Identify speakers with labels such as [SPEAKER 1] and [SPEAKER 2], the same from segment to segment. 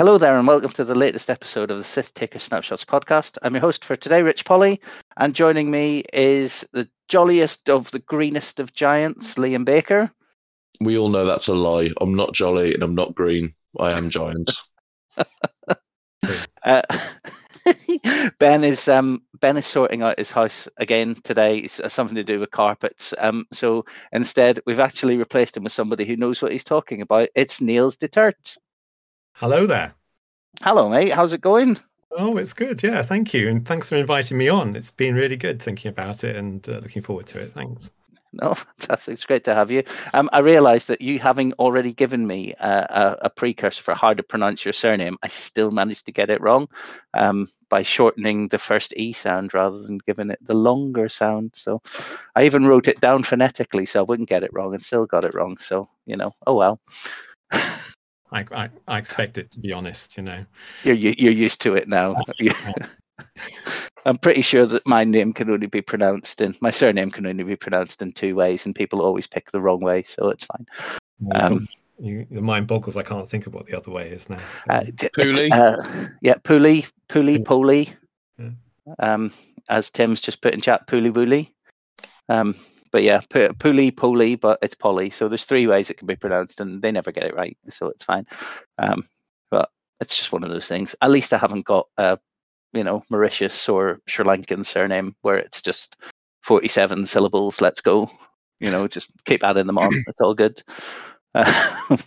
[SPEAKER 1] Hello there, and welcome to the latest episode of the Sith Taker Snapshots podcast. I'm your host for today, Rich Polly, and joining me is the jolliest of the greenest of giants, Liam Baker.
[SPEAKER 2] We all know that's a lie. I'm not jolly and I'm not green. I am giant.
[SPEAKER 1] uh, ben is um, Ben is sorting out his house again today. It's uh, something to do with carpets. Um, so instead, we've actually replaced him with somebody who knows what he's talking about. It's Niels Detert.
[SPEAKER 3] Hello there.
[SPEAKER 1] Hello, mate. How's it going?
[SPEAKER 3] Oh, it's good. Yeah, thank you. And thanks for inviting me on. It's been really good thinking about it and uh, looking forward to it. Thanks.
[SPEAKER 1] No, fantastic. It's great to have you. Um, I realised that you having already given me uh, a, a, precursor for how to pronounce your surname, I still managed to get it wrong um, by shortening the first E sound rather than giving it the longer sound. So I even wrote it down phonetically so I wouldn't get it wrong and still got it wrong. So, you know, oh well.
[SPEAKER 3] I, I, I expect it to be honest, you know.
[SPEAKER 1] You're you're used to it now. I'm pretty sure that my name can only be pronounced in my surname can only be pronounced in two ways, and people always pick the wrong way, so it's fine.
[SPEAKER 3] Um, you, the mind boggles. I can't think of what the other way is now.
[SPEAKER 2] Uh, Pooley, uh,
[SPEAKER 1] yeah, Pooley, Pooley, Pooley. Yeah. Um, as Tim's just put in chat, Pooley Wooly. Um, but yeah, Puli Puli, but it's Polly. So there's three ways it can be pronounced, and they never get it right, so it's fine. Um, but it's just one of those things. At least I haven't got a, you know, Mauritius or Sri Lankan surname where it's just 47 syllables. Let's go. You know, just keep adding them on. It's all good. Uh,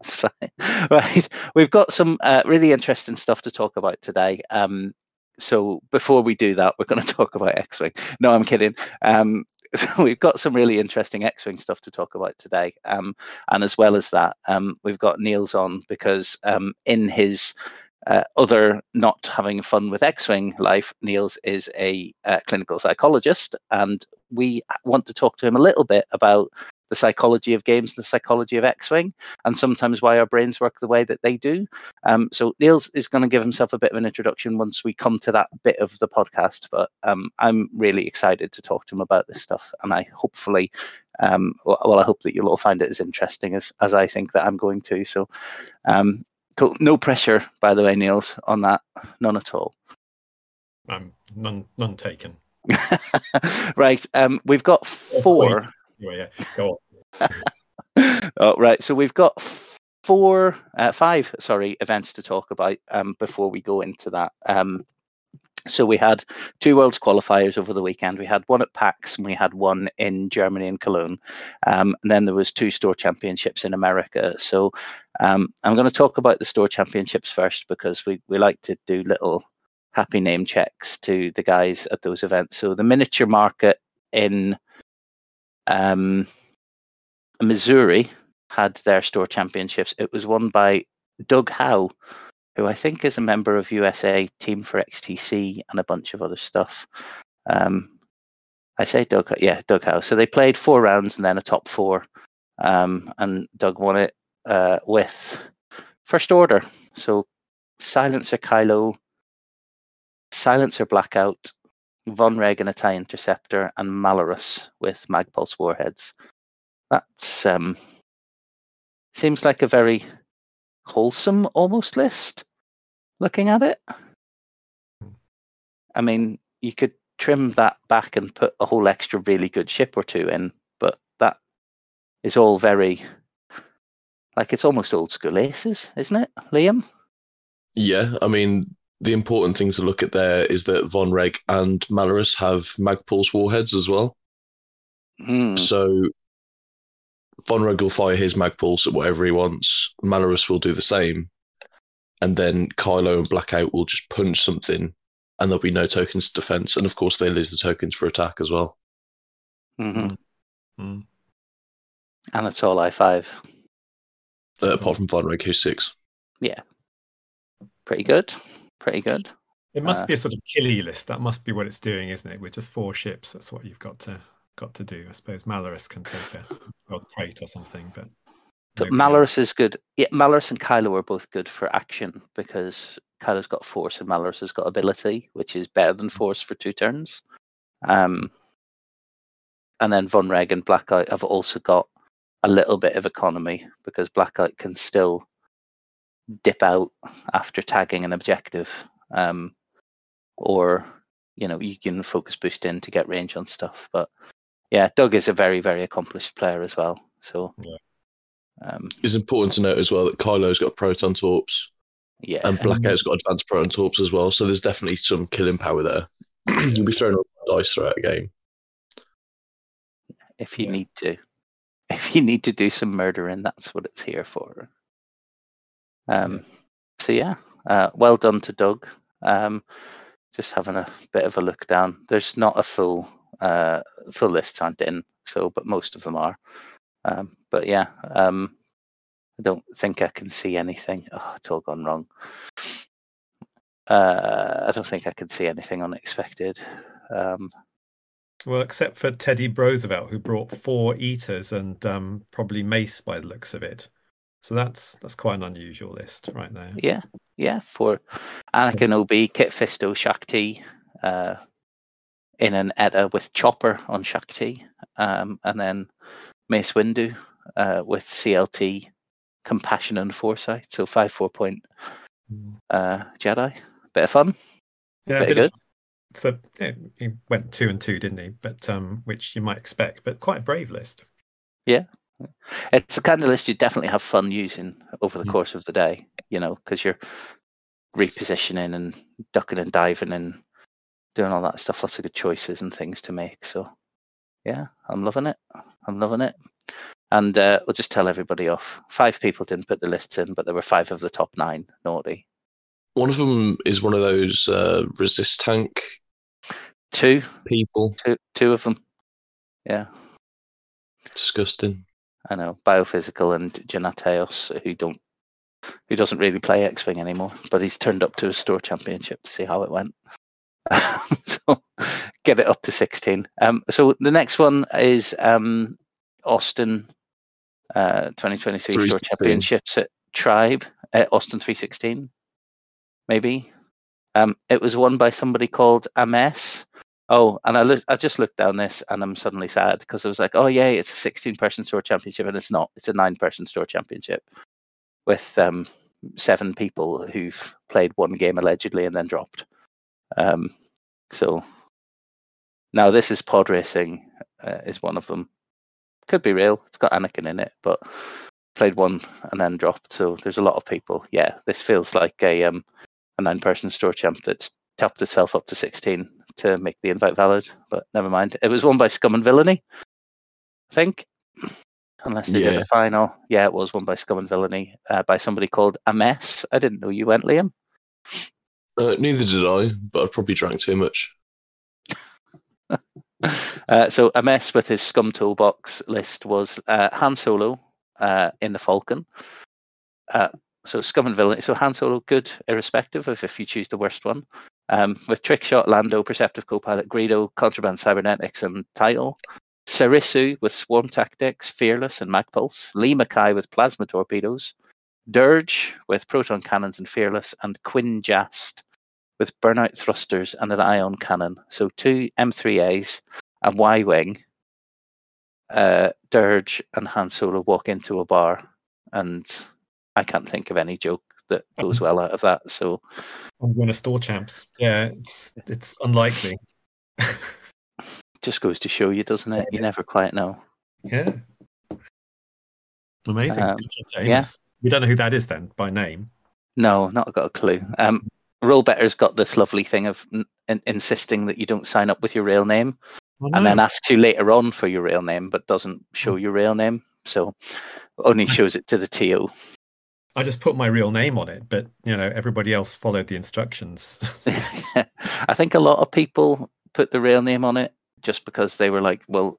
[SPEAKER 1] it's fine. Right. We've got some uh, really interesting stuff to talk about today. Um, so before we do that, we're going to talk about X-wing. No, I'm kidding. Um, so we've got some really interesting X-wing stuff to talk about today, um, and as well as that, um, we've got Niels on because um, in his uh, other not having fun with X-wing life, Niels is a uh, clinical psychologist, and we want to talk to him a little bit about the psychology of games and the psychology of X-Wing, and sometimes why our brains work the way that they do. Um, so Niels is going to give himself a bit of an introduction once we come to that bit of the podcast. But um, I'm really excited to talk to him about this stuff, and I hopefully, um, well, I hope that you'll all find it as interesting as as I think that I'm going to. So, um, cool. No pressure, by the way, Niels, on that. None at all.
[SPEAKER 3] Um, none, none taken.
[SPEAKER 1] right. Um, we've got four
[SPEAKER 3] anyway, yeah, go
[SPEAKER 1] on. oh, right. So we've got four, uh, five, sorry, events to talk about um, before we go into that. Um, so we had two Worlds qualifiers over the weekend. We had one at PAX and we had one in Germany in Cologne. Um, and then there was two store championships in America. So um, I'm going to talk about the store championships first because we, we like to do little happy name checks to the guys at those events. So the miniature market in um, Missouri had their store championships. It was won by Doug Howe, who I think is a member of USA Team for XTC and a bunch of other stuff. Um, I say Doug, yeah, Doug Howe. So they played four rounds and then a top four, um, and Doug won it uh, with First Order. So Silencer Kylo, Silencer Blackout, Von Reg a TIE Interceptor, and Malarus with Magpulse warheads. That's um, seems like a very wholesome almost list. Looking at it, I mean, you could trim that back and put a whole extra really good ship or two in, but that is all very like it's almost old school aces, isn't it, Liam?
[SPEAKER 2] Yeah, I mean, the important thing to look at there is that Von Reg and Malarus have Magpulse warheads as well.
[SPEAKER 1] Mm.
[SPEAKER 2] So Von Reg will fire his Magpulse at whatever he wants. Malarus will do the same. And then Kylo and Blackout will just punch something and there'll be no tokens to defense. And of course, they lose the tokens for attack as well.
[SPEAKER 1] Mm-hmm. Mm. And it's all I5.
[SPEAKER 2] Uh, apart from Von Reg, who's six.
[SPEAKER 1] Yeah. Pretty good pretty good.
[SPEAKER 3] It must uh, be a sort of killy list. That must be what it's doing, isn't it? With just four ships, that's what you've got to got to do. I suppose Malarus can take a well, crate or something, but
[SPEAKER 1] so Malarus is good. Yeah, Malarus and Kylo are both good for action because Kylo's got force and Malarus has got ability, which is better than force for two turns. Um, and then Von Reg and Blackout have also got a little bit of economy because Blackout can still dip out after tagging an objective, um, or you know you can focus boost in to get range on stuff. But yeah, Doug is a very very accomplished player as well. So
[SPEAKER 3] Yeah.
[SPEAKER 1] um,
[SPEAKER 2] It's important to note as well that Kylo's got proton torps
[SPEAKER 1] yeah,
[SPEAKER 2] and Blackout's got advanced proton torps as well. So there's definitely some killing power there. You'll be throwing a dice throughout the game.
[SPEAKER 1] if you
[SPEAKER 3] Yeah.
[SPEAKER 1] need to, if you need to do some murdering, that's what it's here for. Um, so yeah, uh, well done to Doug. Um, just having a bit of a look down. There's not a full uh, full list aren't in, so but most of them are. Um, but yeah, um, I don't think I can see anything. Oh, it's all gone wrong. Uh, I don't think I can see anything unexpected. Um,
[SPEAKER 3] Well, except for Teddy Roosevelt, who brought four eaters and um, probably mace by the looks of it. So that's that's quite an unusual list right there.
[SPEAKER 1] Yeah, yeah. For Anakin OB, Kit Fisto, Shaak Ti, uh, in an Eta with Chopper on Shaak Ti, um, and then Mace Windu uh, with CLT, Compassion and Foresight. So five four point uh, Jedi. Bit of fun.
[SPEAKER 3] Yeah,
[SPEAKER 1] Very
[SPEAKER 3] bit of-
[SPEAKER 1] good.
[SPEAKER 3] so yeah, he went two and two, didn't he? But um, which you might expect, but quite a brave list.
[SPEAKER 1] It's the kind of list you definitely have fun using over the
[SPEAKER 3] Mm.
[SPEAKER 1] course of the day. You know, because you're repositioning and ducking and diving and doing all that stuff. Lots of good choices and things to make. So, yeah, I'm loving it. I'm loving it. And uh, we'll just tell everybody off. Five people didn't put the lists in, but there were five of the top nine naughty.
[SPEAKER 2] One of them is one of those uh, resist tank
[SPEAKER 1] Two,
[SPEAKER 2] people.
[SPEAKER 1] two, two of them. Yeah,
[SPEAKER 2] Disgusting.
[SPEAKER 1] I know. Biophysical and Janateos, who don't, who doesn't really play X Wing anymore, but he's turned up to a store championship to see how it went. so get it up to 16. Um, so the next one is um, Austin uh, 2023 store championships at Tribe at Austin 316, maybe. Um, it was won by somebody called Ames. Oh, and I look, I just looked down this and I'm suddenly sad because I was like, oh yay, it's a 16 person store championship and it's not. It's a nine person store championship with um, seven people who've played one game allegedly and then dropped. Um, so now this is pod racing uh, is one of them. Could be real. It's got Anakin in it, but played one and then dropped. So there's a lot of people. Yeah, this feels like a um a nine person store champ that's topped itself up to 16 to make the invite valid. But never mind. It was won by Scum and Villainy, I think. Unless they did
[SPEAKER 2] Yeah.
[SPEAKER 1] a final. Yeah, it was won by Scum and Villainy uh, by somebody called Ames. I didn't know you went, Liam.
[SPEAKER 2] Uh, neither did I, but I probably drank too much.
[SPEAKER 1] Uh, so a mess with his scum toolbox list was uh, Han Solo uh, in the Falcon. Uh, so scum and villain. So Han Solo good, irrespective of if you choose the worst one. Um, with Trickshot, Lando, Perceptive Copilot, Greedo, Contraband Cybernetics, and Title. Serissu with Swarm Tactics, Fearless, and Magpulse. Leema Kai with Plasma Torpedoes. Dirge with Proton Cannons and Fearless, and Quinn Jast with Burnout Thrusters and an Ion Cannon. So two M3As and Y Wing, uh, Dirge and Han Solo walk into a bar, and I can't think of any joke that goes well out of that. So
[SPEAKER 3] I'm going to store champs. Yeah, it's it's unlikely.
[SPEAKER 1] just goes to show you, doesn't it? You never quite know.
[SPEAKER 3] yeah. Amazing.
[SPEAKER 1] Um,
[SPEAKER 3] job,
[SPEAKER 1] yeah.
[SPEAKER 3] We don't know who that is then by name.
[SPEAKER 1] No, not got a clue. Um, Roll Better's got this lovely thing of n- insisting that you don't sign up with your real name,
[SPEAKER 3] Oh,
[SPEAKER 1] and then asks you later on for your real name, but doesn't show your real name. So only shows it to the TO.
[SPEAKER 3] I just put my real name on it, but you know everybody else followed the instructions.
[SPEAKER 1] I think a lot of people put the real name on it just because they were like, well,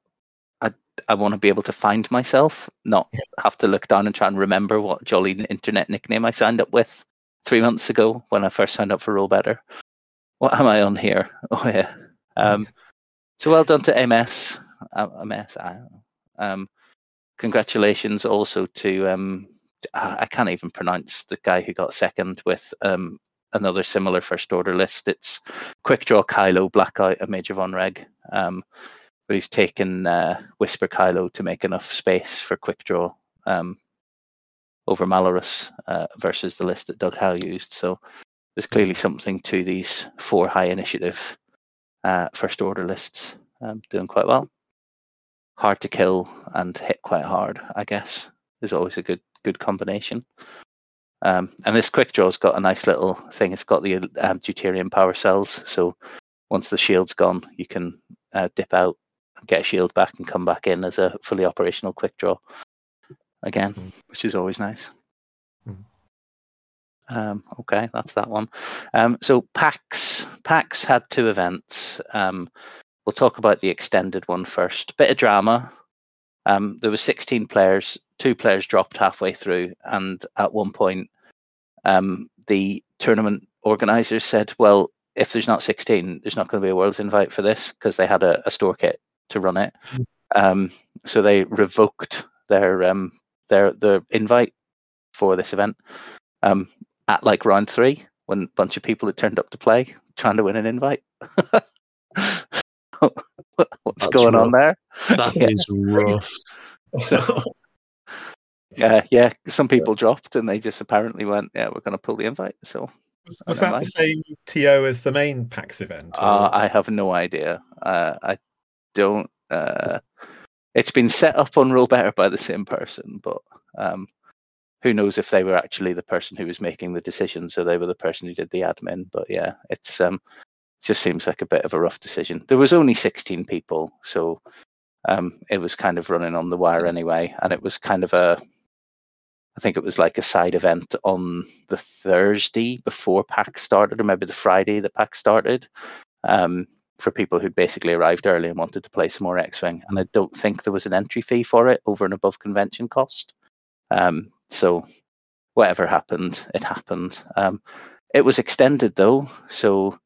[SPEAKER 1] I, I want to be able to find myself, not
[SPEAKER 3] Yeah.
[SPEAKER 1] have to look down and try and remember what jolly internet nickname I signed up with three months ago when I first signed up for Roll Better. What am I on here? Oh, yeah. Um, so well done to MS. Uh, MS. I. Um, congratulations also to um, I I can't even pronounce the guy who got second with um, another similar first order list. It's Quick Draw Kylo, Blackout, and Major Von Reg. Um, but he's taken uh, Whisper Kylo to make enough space for Quick Draw. Um, over Malarus uh, versus the list that Doug Howe used. So there's clearly something to these four high initiative uh, first order lists um, doing quite well. Hard to kill and hit quite hard, I guess, is always a good good combination. Um, and this quick draw's got a nice little thing. It's got the um, deuterium power cells. So once the shield's gone, you can uh, dip out, get a shield back, and come back in as a fully operational quick draw again, mm. which is always nice. Mm. Um, okay, that's that one. Um, so PAX PAX had two events. Um, we'll talk about the extended one first. Bit of drama. Um, there were 16 players. Two players dropped halfway through, and at one point, um, the tournament organizers said, "Well, if there's not 16, there's not going to be a world's invite for this because they had a, a, store kit to run it. Mm. Um, so they revoked their um, their the invite for this event um, at like round three when a bunch of people had turned up to play trying to win an invite. What's That's going rough. on there?
[SPEAKER 2] That yeah. is rough.
[SPEAKER 1] So, uh, yeah, some people dropped and they just apparently went, "Yeah, we're going to pull the invite." So
[SPEAKER 3] was, was that mind. the same TO as the main PAX event?
[SPEAKER 1] Uh, I have no idea. Uh, I don't. Uh, it's been set up on Roll Better by the same person, but um, who knows if they were actually the person who was making the decisions or they were the person who did the admin. But yeah, it's um, it just seems like a bit of a rough decision. There was only 16 people, so um, it was kind of running on the wire anyway, and it was kind of a I think it was like a side event on the Thursday before PAX started, or maybe the Friday that PAX started. Um, for people who'd basically arrived early and wanted to play some more X-wing. And I don't think there was an entry fee for it over and above convention cost. Um, so whatever happened, it happened. Um, it was extended though, so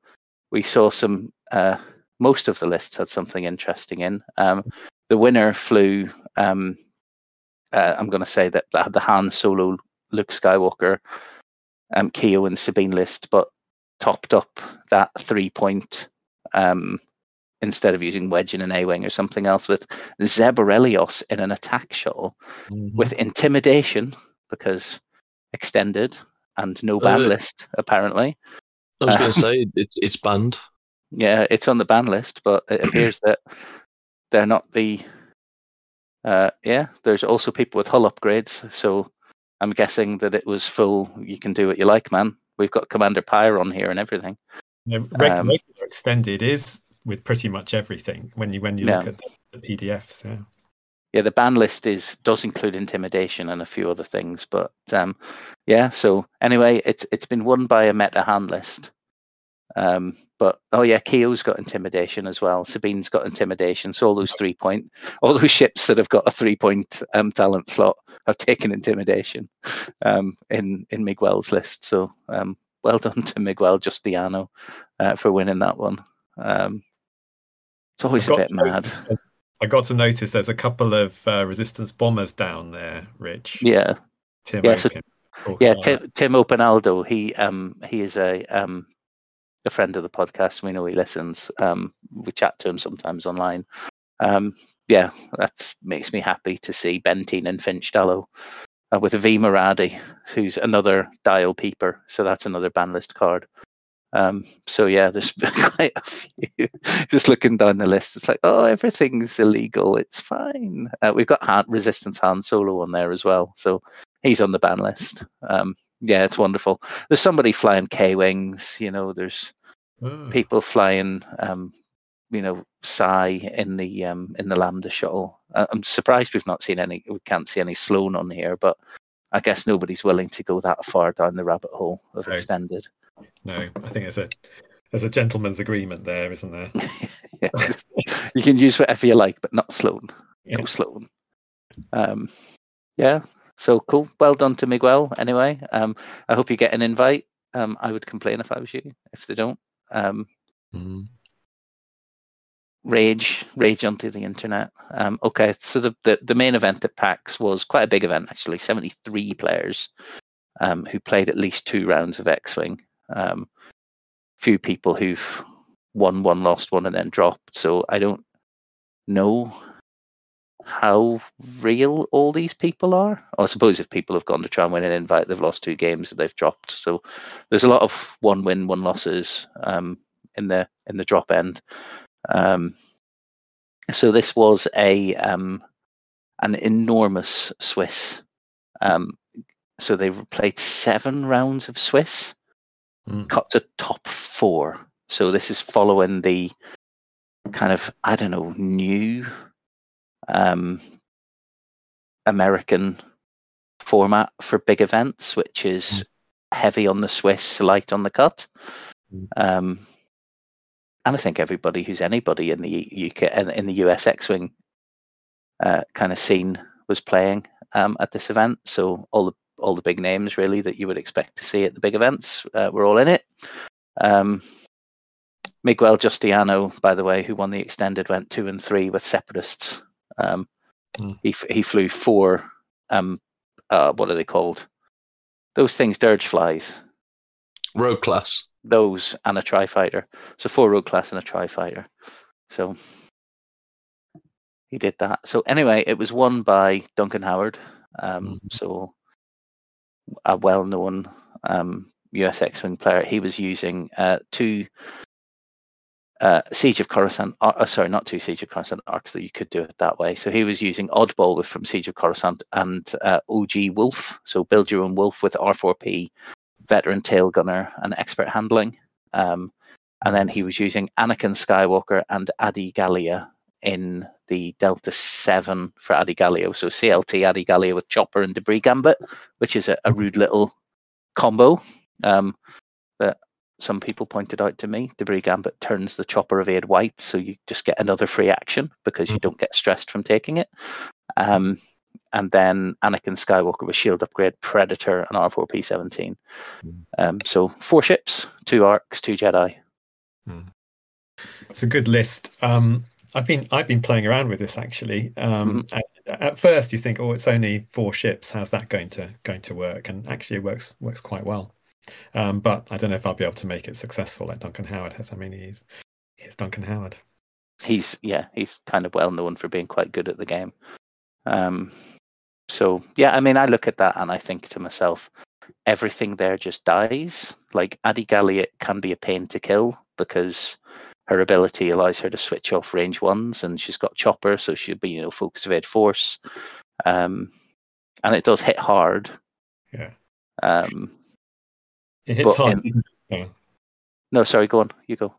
[SPEAKER 1] we saw some. Uh, most of the lists had something interesting in. Um, the winner flew. Um, uh, I'm going to say that, the Han Solo, Luke Skywalker, um, Keo, and Sabine list, but topped up that three point um, instead of using wedge in an A-wing or something else with Zeb Orrelios in an attack shuttle mm-hmm. with intimidation because extended and no ban uh, list apparently.
[SPEAKER 2] I was going to say it's it's banned.
[SPEAKER 1] Yeah, it's on the ban list, but it appears that they're not the. Uh, yeah, there's also people with hull upgrades, so I'm guessing that it was full. You can do what you like, man. We've got Commander Pyre on here and everything.
[SPEAKER 3] Yeah, reg- um, extended is with pretty much everything when you when you yeah. look at the, the, PDFs. Yeah.
[SPEAKER 1] Yeah, the ban list is does include intimidation and a few other things, but um, yeah. So anyway, it's it's been won by a meta hand list. Um, but oh yeah, Keo's got intimidation as well. Sabine's got intimidation. So all those three point, all those ships that have got a three point um, talent slot have taken intimidation um, in in Miguel's list. So um, well done to Miguel Justiano uh, for winning that one. Um, it's always a bit mad.
[SPEAKER 3] I got to notice there's a couple of uh, resistance bombers down there, Rich.
[SPEAKER 1] Yeah. Tim yeah, so, yeah, Tim, Tim Openaldo. He um he is a um a friend of the podcast. We know he listens. Um, we chat to him sometimes online. Um, yeah, that makes me happy to see Ben Teene and Finch Dallow uh, with Vi Moradi, who's another dial peeper. So that's another ban list card. Um, so yeah, there's quite a few. Just looking down the list, it's like, oh, everything's illegal. It's fine. Uh, we've got Han, Resistance Han Solo on there as well, so he's on the ban list. Um, yeah, it's wonderful. There's somebody flying K wings. You know, there's mm. people flying um, you know Psi in the um, in the Lambda shuttle. Uh, I'm surprised we've not seen any. We can't see any Sloane on here, but I guess nobody's willing to go that far down the rabbit hole of no. extended.
[SPEAKER 3] No, I think there's a there's a gentleman's agreement there, isn't there?
[SPEAKER 1] you can use whatever you like, but not Sloane. Yeah. No Sloane. Um, yeah. So cool. Well done to Miguel. Anyway, um, I hope you get an invite. Um, I would complain if I was you if they don't. Um, mm-hmm rage rage onto the internet um, okay so the, the, the main event at pax was quite a big event actually 73 players um, who played at least two rounds of x-wing um, few people who've won one lost one and then dropped so i don't know how real all these people are. I suppose if people have gone to try and win an invite, they've lost two games and they've dropped. So there's a lot of one win, one losses um, in the in the drop end. Um, so this was a um, an enormous Swiss. Um, so they played seven rounds of Swiss,
[SPEAKER 3] Mm.
[SPEAKER 1] got to top four. So this is following the kind of I don't know new um, American format for big events, which is heavy on the Swiss, light on the cut.
[SPEAKER 3] Mm.
[SPEAKER 1] Um, and I think everybody who's anybody in the UK in, in the US X-wing uh, kind of scene was playing um, at this event. So all the all the big names really that you would expect to see at the big events uh, were all in it. Um, Miguel Justiano, by the way, who won the extended, went two and three with separatists. Um,
[SPEAKER 3] Mm.
[SPEAKER 1] He f- he flew four. Um, uh, what are they called? Those things, dirge flies.
[SPEAKER 2] Rogue class.
[SPEAKER 1] Those and a tri fighter. So four rogue class and a tri fighter. So he did that. So anyway, it was won by Duncan Howard. Um,
[SPEAKER 2] Mhm.
[SPEAKER 1] So a well-known um, US X-wing player. He was using uh, two uh, Siege of Coruscant. Uh, uh, sorry, not two Siege of Coruscant arcs. So you could do it that way. So he was using Oddball with from Siege of Coruscant and uh, OG Wolffe. So build your own Wolffe with R4P, veteran tail gunner, and expert handling. Um, and then he was using Anakin Skywalker and Adi Gallia in the Delta 7 for Adi Gallia. So CLT Adi Gallia with Chopper and Debris Gambit, which is a, a rude little combo um, that some people pointed out to me. Debris Gambit turns the Chopper evade white, so you just get another free action because you
[SPEAKER 2] Mhm.
[SPEAKER 1] don't get stressed from taking it. Um, and then Anakin Skywalker with shield upgrade, Predator, and R4P17.
[SPEAKER 2] Mhm.
[SPEAKER 1] Um, so four ships, two arcs, two Jedi.
[SPEAKER 3] It's a good list. Um, I've been I've been playing around with this actually. Um, at, at first, you think, oh, it's only four ships. How's that going to going to work? And actually, it works works quite well. Um, but I don't know if I'll be able to make it successful like Duncan Howard has. I mean, he's he's Duncan Howard.
[SPEAKER 1] he's yeah he's kind of well known for being quite good at the game um so yeah i mean i look at that and i think to myself everything there just dies. Like adi galliot can be a pain to kill because her ability allows her to switch off range ones and she's got chopper so she'll be you know focus evade force. Um and it does hit hard.
[SPEAKER 3] Yeah,
[SPEAKER 1] um
[SPEAKER 3] it hits hard. yeah.
[SPEAKER 1] no sorry go on. You go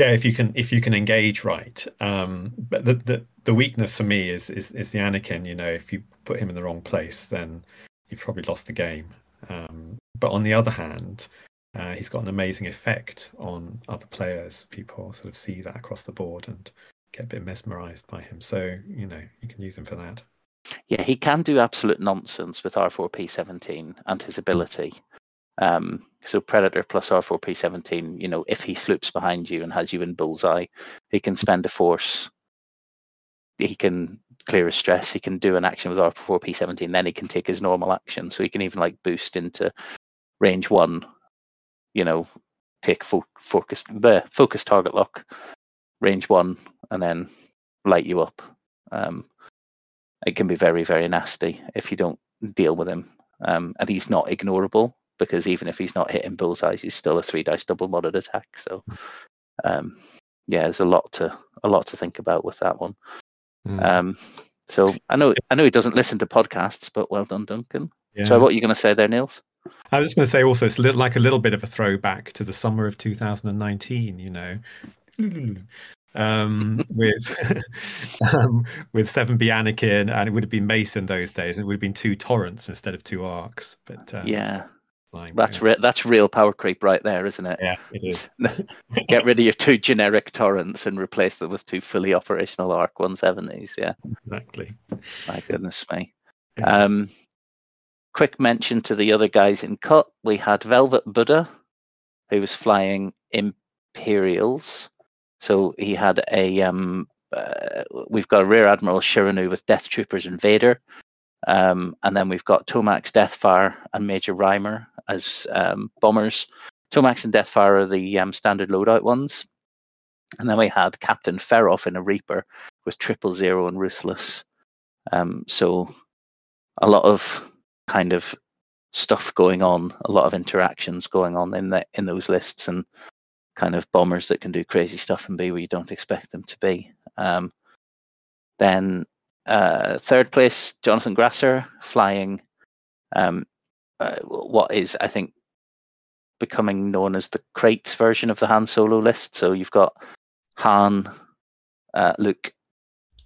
[SPEAKER 3] Yeah, if you can if you can engage right. Um, but the, the the weakness for me is is is the Anakin. You know, if you put him in the wrong place, then you've probably lost the game. Um, but on the other hand, uh, he's got an amazing effect on other players. People sort of see that across the board and get a bit mesmerized by him. So you know, you can use him for that.
[SPEAKER 1] Yeah, he can do absolute nonsense with R4P17 and his ability. Um, so Predator plus R4P17, you know, if he sloops behind you and has you in bullseye, he can spend a force. He can clear his stress. He can do an action with R4P17, then he can take his normal action. So he can even like boost into range one, you know, take fo- focus the focus target lock, range one, and then light you up. Um, it can be very, very nasty if you don't deal with him. Um, and he's not ignorable because even if he's not hitting bullseyes, he's still a three dice double modded attack. So, um, yeah, there's a lot to a lot to think about with that one.
[SPEAKER 3] Mm.
[SPEAKER 1] Um, so I know
[SPEAKER 3] It's-
[SPEAKER 1] I know he doesn't listen to podcasts, but well done, Duncan.
[SPEAKER 3] Yeah.
[SPEAKER 1] So what are you going to say there, Niels?
[SPEAKER 3] I was just going to say also, it's a little, like a little bit of a throwback to the summer of 2019. You know, um, with um, with seven B Anakin, and it would have been Mason those days, and it would have been two torrents instead of two arcs. But um,
[SPEAKER 1] yeah,
[SPEAKER 3] flying,
[SPEAKER 1] that's re- that's real power creep right there, isn't it?
[SPEAKER 3] yeah, it is.
[SPEAKER 1] Get rid of your two generic torrents and replace them with two fully operational Arc 170s. Yeah.
[SPEAKER 3] exactly.
[SPEAKER 1] My goodness me.
[SPEAKER 3] Yeah.
[SPEAKER 1] Um, quick mention to the other guys in cut. We had Velvet Buddha, who was flying Imperials. So he had a. Um, uh, we've got a Rear Admiral Chiraneau with Death Troopers and Vader. Um, and then we've got Tomax Deathfire and Major Rhymer as um, bombers. Tomax and Deathfire are the um, standard loadout ones. And then we had Captain Feroph in a Reaper with Triple Zero and Ruthless Um, so a lot of kind of stuff going on, a lot of interactions going on in that in those lists, and kind of bombers that can do crazy stuff and be where you don't expect them to be. Um, then uh, third place, Jonathan Grasser flying um, uh, what is, I think, becoming known as the crates version of the Han Solo list. So you've got Han, uh, Luke,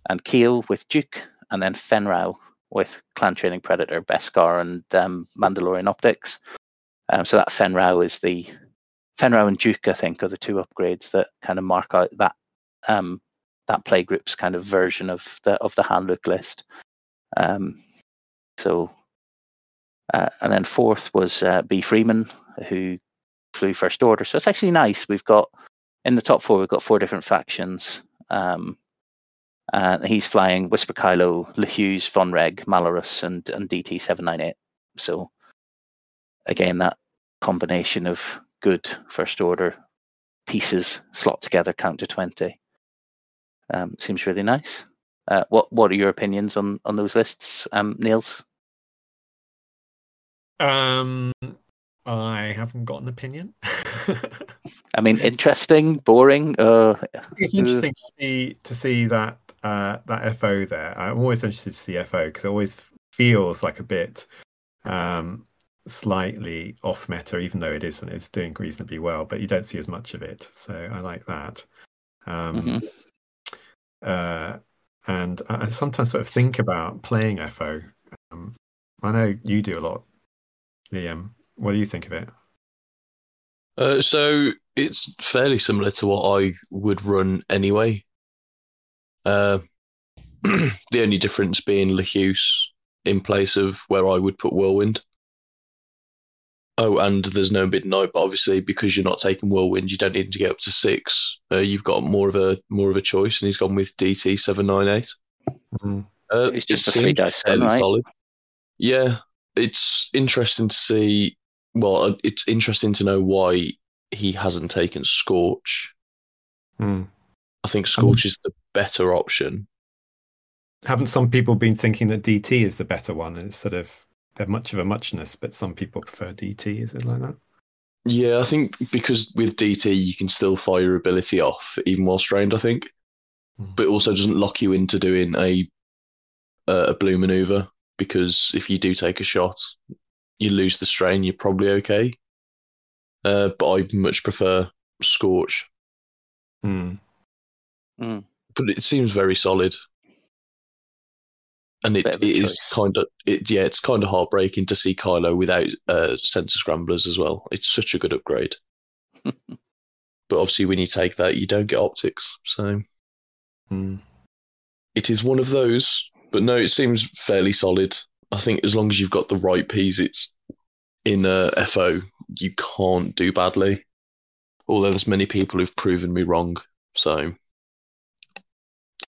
[SPEAKER 1] and Keel with Duke, and then Fenn Rau with Clan Training Predator, Beskar, and um, Mandalorian Optics. Um, so that Fenn Rau is the Fenn Rau and Duke, I think, are the two upgrades that kind of mark out that um, that playgroup's kind of version of the of the Han Luke list. Um, so, uh, and then fourth was uh, B Freeman, who flew First Order. So it's actually nice. We've got in the top four, we've got four different factions. Um, and he's flying Whisper Kylo, LeHuse, Von Reg, Malarus, and, and DT seven nine eight. So again, that combination of good first order pieces slot together, count to twenty. Um, seems really nice. Uh, what what are your opinions on on those lists, um, Niels?
[SPEAKER 3] Um, I haven't got an opinion.
[SPEAKER 1] I mean, interesting, boring. Uh,
[SPEAKER 3] it's interesting to see to see that uh, that FO there. I'm always interested to see FO because it always feels like a bit um, slightly off meta, even though it isn't. It's doing reasonably well, but you don't see as much of it. So I like that. Um, mm-hmm. Uh, and I sometimes sort of think about playing FO. Um, I know you do a lot, Liam. What do you think of it?
[SPEAKER 2] Uh, so it's fairly similar to what I would run anyway. Uh, the only difference being LeHuse in place of where I would put Whirlwind. Oh, and there's no midnight, but obviously because you're not taking Whirlwind, you don't need to get up to six. Uh, you've got more of a more of a choice, and he's gone with DT seven nine eight.
[SPEAKER 1] Mm-hmm. Uh, it's just it a three dice gun, right? Solid.
[SPEAKER 2] Yeah, it's interesting to see. Well, uh, it's interesting to know why he hasn't taken Scorch.
[SPEAKER 3] Mm.
[SPEAKER 2] I think Scorch um, is the better option.
[SPEAKER 3] Haven't some people been thinking that DT is the better one? instead of they're much of a muchness, but some people prefer DT. Is it like that?
[SPEAKER 2] Yeah, I think because with DT you can still fire your ability off even while strained. I think, mm. but also doesn't lock you into doing a a blue maneuver because if you do take a shot, you lose the strain. You're probably okay. Uh, but I much prefer Scorch.
[SPEAKER 3] Mm.
[SPEAKER 1] Mm.
[SPEAKER 2] But it seems very solid and it, it is kind of it yeah it's kind of heartbreaking to see Kylo without uh, sensor scramblers as well. It's such a good upgrade. but obviously, when you take that, you don't get optics. So
[SPEAKER 3] mm.
[SPEAKER 2] it is one of those. But no, it seems fairly solid. I think as long as you've got the right piece, it's in a uh, FO. You can't do badly. Although there's many people who've proven me wrong. So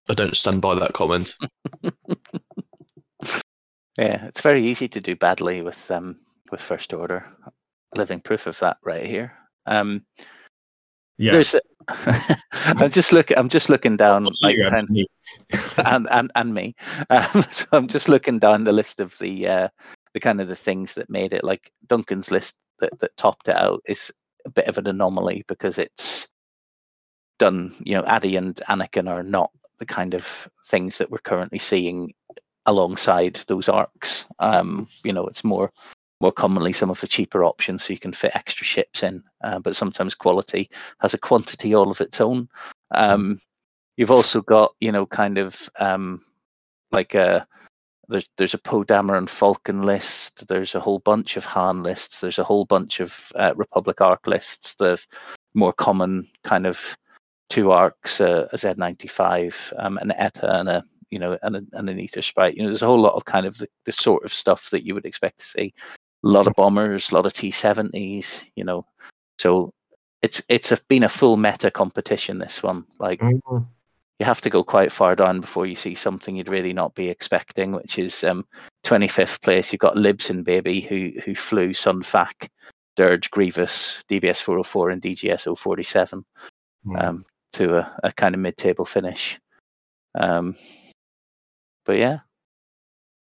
[SPEAKER 2] I don't stand by that comment.
[SPEAKER 1] Yeah, it's very easy to do badly with um with first order. Living proof of that right here. Um,
[SPEAKER 3] yeah.
[SPEAKER 1] There's a, I'm just looking. I'm just looking down, like, and, me. and, and and me. Um, so I'm just looking down the list of the uh, the kind of the things that made it. Like Duncan's list that that topped it out is a bit of an anomaly because it's done. You know, Adi and Anakin are not the kind of things that we're currently seeing alongside those arcs. Um, you know, it's more more commonly some of the cheaper options, so you can fit extra ships in. Uh, but sometimes quality has a quantity all of its own. Um, you've also got, you know, kind of um, like a there's there's a Poe Dameron Falcon list. There's a whole bunch of Han lists. There's a whole bunch of uh, Republic arc lists. The more common kind of two arcs, uh, a Z95, um, an ETA, and a you know, and, and an Aethersprite. You know, there's a whole lot of kind of the, the sort of stuff that you would expect to see. A lot of bombers, a lot of T70s, you know. So it's it's a, been a full meta competition. This one, like mm-hmm. you have to go quite far down before you see something you'd really not be expecting, which is um, 25th place. You've got Libsyn Baby, who who flew Sun Fac, Dirge, Grievous, DBS 404, and DGS 047 mm-hmm. um, to a, a kind of mid-table finish. Um, but yeah,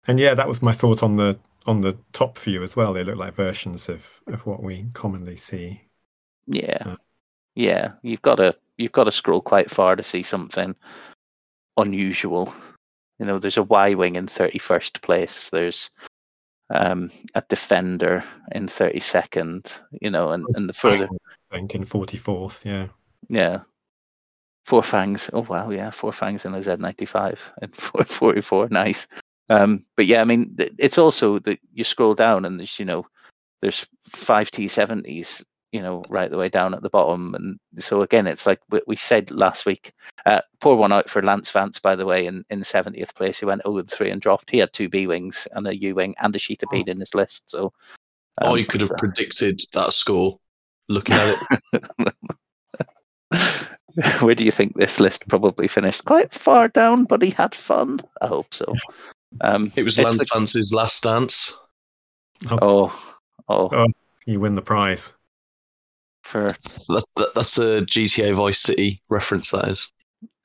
[SPEAKER 3] And yeah, that was my thought on the on the top view as well. They look like versions of of what we commonly see.
[SPEAKER 1] Yeah, uh, yeah. You've got to you've got to scroll quite far to see something unusual. You know, there's a Y wing in thirty first place. There's um, a defender in thirty second. You know, and and the further
[SPEAKER 3] I think in forty fourth. Yeah.
[SPEAKER 1] Yeah. Four fangs. Oh wow, yeah, four fangs in a Z ninety five and four forty four. Nice. Um, but yeah, I mean, it's also that you scroll down and there's you know there's five T seventies you know right the way down at the bottom, and so again, it's like we, we said last week. Uh, poor one out for Lance Vance, by the way, in in seventieth place. He went 0 3 and dropped. He had two B wings and a U wing and a Sheathipede in his list. So
[SPEAKER 2] um, oh, you could have predicted that score looking at it.
[SPEAKER 1] Where do you think this list probably finished? Quite far down, but he had fun. I hope so. Um,
[SPEAKER 2] it was Lance the... Vance's last dance.
[SPEAKER 1] Oh. oh, oh, oh,
[SPEAKER 3] you win the prize.
[SPEAKER 1] For
[SPEAKER 2] that, that, that's a GTA Vice City reference. That is.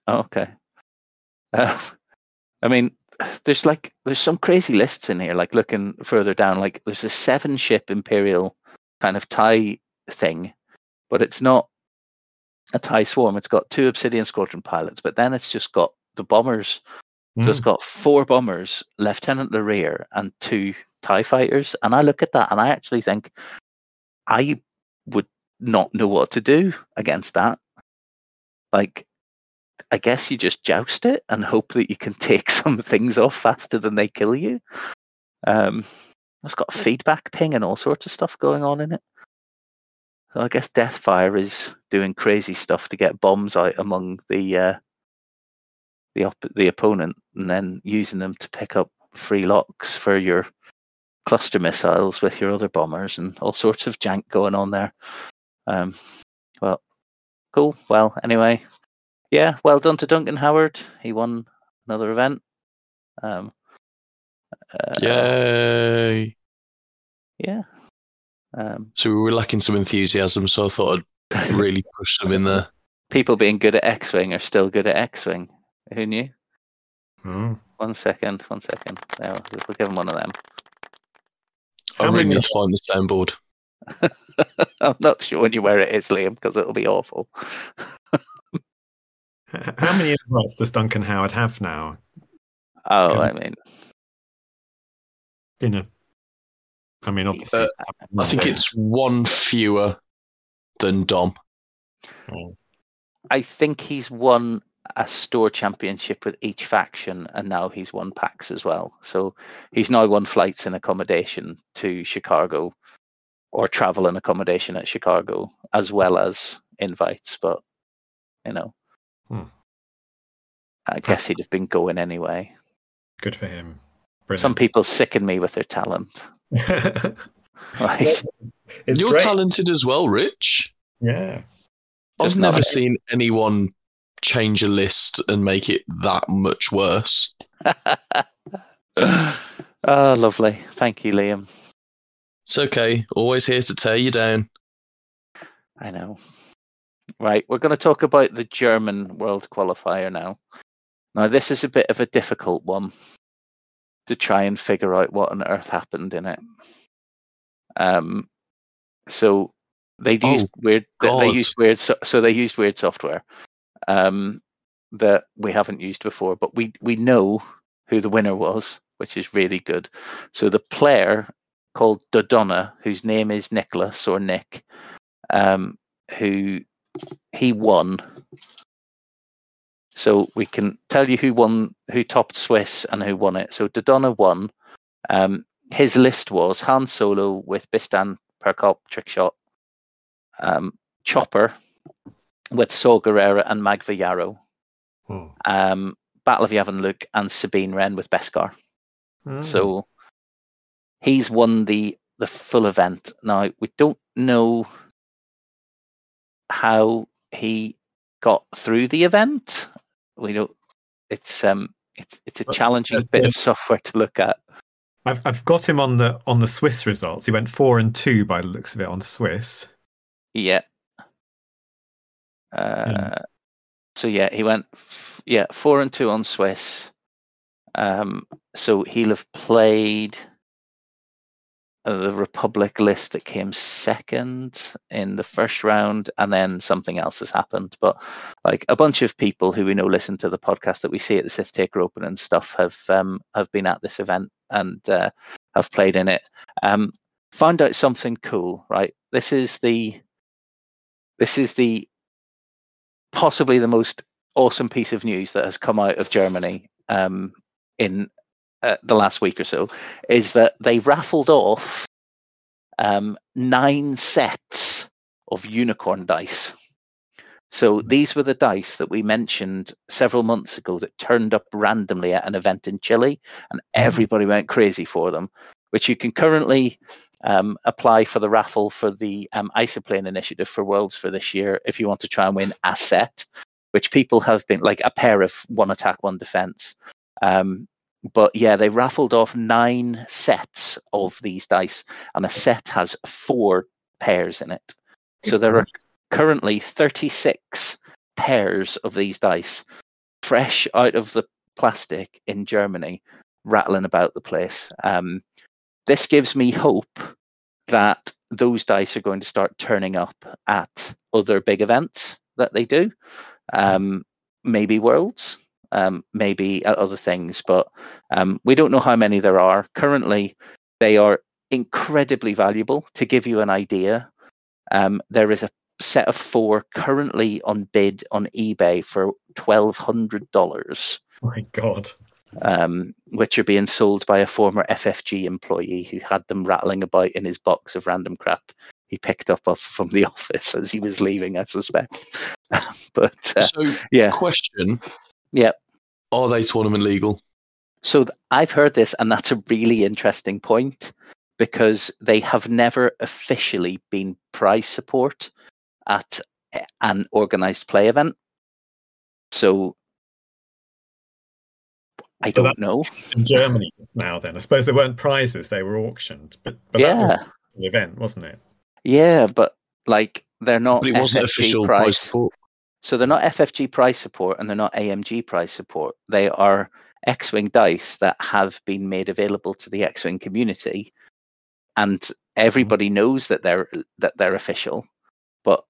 [SPEAKER 1] Oh, okay. Uh, I mean, there's like there's some crazy lists in here. Like looking further down, like there's a seven ship Imperial kind of tie thing, but it's not a tie swarm. It's got two Obsidian Squadron pilots, but then it's just got the bombers. Mm. So it's hmm. got four bombers, Lieutenant the rear, and two TIE fighters. And I look at that and I actually think I would not know what to do against that. Like, I guess you just joust it and hope that you can take some things off faster than they kill you. Um, it's got feedback ping and all sorts of stuff going on in it. So I guess Deathfire is doing crazy stuff to get bombs out among the uh, the op- the opponent, and then using them to pick up free locks for your cluster missiles with your other bombers, and all sorts of jank going on there. Um, well, cool. Well, anyway, yeah, well done to Duncan Howard. He won another event. Um,
[SPEAKER 2] uh, Yay!
[SPEAKER 1] Yeah. Um,
[SPEAKER 2] so we were lacking some enthusiasm, so I thought I'd really push them in there.
[SPEAKER 1] People being good at X-wing are still good at X-wing. Who knew?
[SPEAKER 3] Hmm.
[SPEAKER 1] One second, one second. No, we'll give him one of them.
[SPEAKER 2] I really need to find the soundboard.
[SPEAKER 1] I'm not showing you where it is, Liam, because it'll be awful.
[SPEAKER 3] How many invites does Duncan Howard have now?
[SPEAKER 1] Oh, I mean,
[SPEAKER 3] you a, I mean, obviously, uh,
[SPEAKER 2] I think it's one fewer than Dom.
[SPEAKER 1] Oh. I think he's won a store championship with each faction, and now he's won PAX as well. So he's now won flights and accommodation to Chicago, or travel and accommodation at Chicago, as well as invites. But you know,
[SPEAKER 3] hmm.
[SPEAKER 1] I guess he'd have been going anyway.
[SPEAKER 3] Good for him.
[SPEAKER 1] Brilliant. Some people sicken me with their talent. right.
[SPEAKER 2] You're great. talented as well, Rich.
[SPEAKER 3] Yeah.
[SPEAKER 2] I've never seen anyone change a list and make it that much worse.
[SPEAKER 1] oh, lovely. Thank you, Liam.
[SPEAKER 2] It's okay. Always here to tear you down.
[SPEAKER 1] I know. Right, we're going to talk about the German World Qualifier now. Now, this is a bit of a difficult one to try and figure out what on earth happened in it. Um, so they used oh, weird. God. They used weird. So, so they used weird software um, that we haven't used before, but we we know who the winner was, which is really good. So the player called Dodonna, whose name is Nicholas or Nick, um, who he won. So we can tell you who won, who topped Swiss and who won it. So Dodonna won. Um, his list was Han Solo with Bistan Perkop trickshot, um, Chopper with Saw Gerrera and Magva Yarro. Hmm. Um, Battle of Yavin Luke and Sabine Wren with Beskar. Hmm. So he's won the the full event. Now we don't know how he got through the event. We don't. It's um. It's it's a challenging bit of software to look at.
[SPEAKER 3] I've I've got him on the on the Swiss results. He went four and two by the looks of it on Swiss.
[SPEAKER 1] Yeah, uh, So yeah, he went yeah four and two on Swiss. Um, so he'll have played the Republic list that came second in the first round, and then something else has happened. But like a bunch of people who we know listen to the podcast that we see at the Sith Taker Open and stuff have um, have been at this event and uh, have played in it. Um, found out something cool, right? This is the this is the possibly the most awesome piece of news that has come out of Germany um, in uh, the last week or so is that they raffled off um, nine sets of unicorn dice. So hmm. these were the dice that we mentioned several months ago that turned up randomly at an event in Chile, and hmm. everybody went crazy for them. Which you can currently um, apply for the raffle for the um, Isoplane initiative for Worlds for this year if you want to try and win a set, which people have been like a pair of one attack, one defense. Um, but yeah, they raffled off nine sets of these dice, and a set has four pairs in it. So there are currently 36 pairs of these dice, fresh out of the plastic in Germany, rattling about the place. Um, this gives me hope that those dice are going to start turning up at other big events that they do, um, maybe Worlds, um, maybe at other things, but um, we don't know how many there are. Currently, they are incredibly valuable. To give you an idea, um, there is a set of four currently on bid on eBay for twelve hundred dollars.
[SPEAKER 3] My God.
[SPEAKER 1] Um, which are being sold by a former FFG employee who had them rattling about in his box of random crap he picked up off from the office as he was leaving, I suspect. but uh, so, yeah.
[SPEAKER 2] Question:
[SPEAKER 1] yeah.
[SPEAKER 2] Are they tournament legal?
[SPEAKER 1] So th- I've heard this, and that's a really interesting point because they have never officially been prize support at an organized play event. So I so don't know.
[SPEAKER 3] In Germany now, then I suppose they weren't prizes; they were auctioned. But, but yeah. that was the event, wasn't it?
[SPEAKER 1] Yeah, but like they're not.
[SPEAKER 2] But it wasn't FFG official prize. prize support.
[SPEAKER 1] So they're not FFG price support and they're not AMG price support. They are X Wing dice that have been made available to the X Wing community, and mm-hmm. everybody knows that they're that they're official. But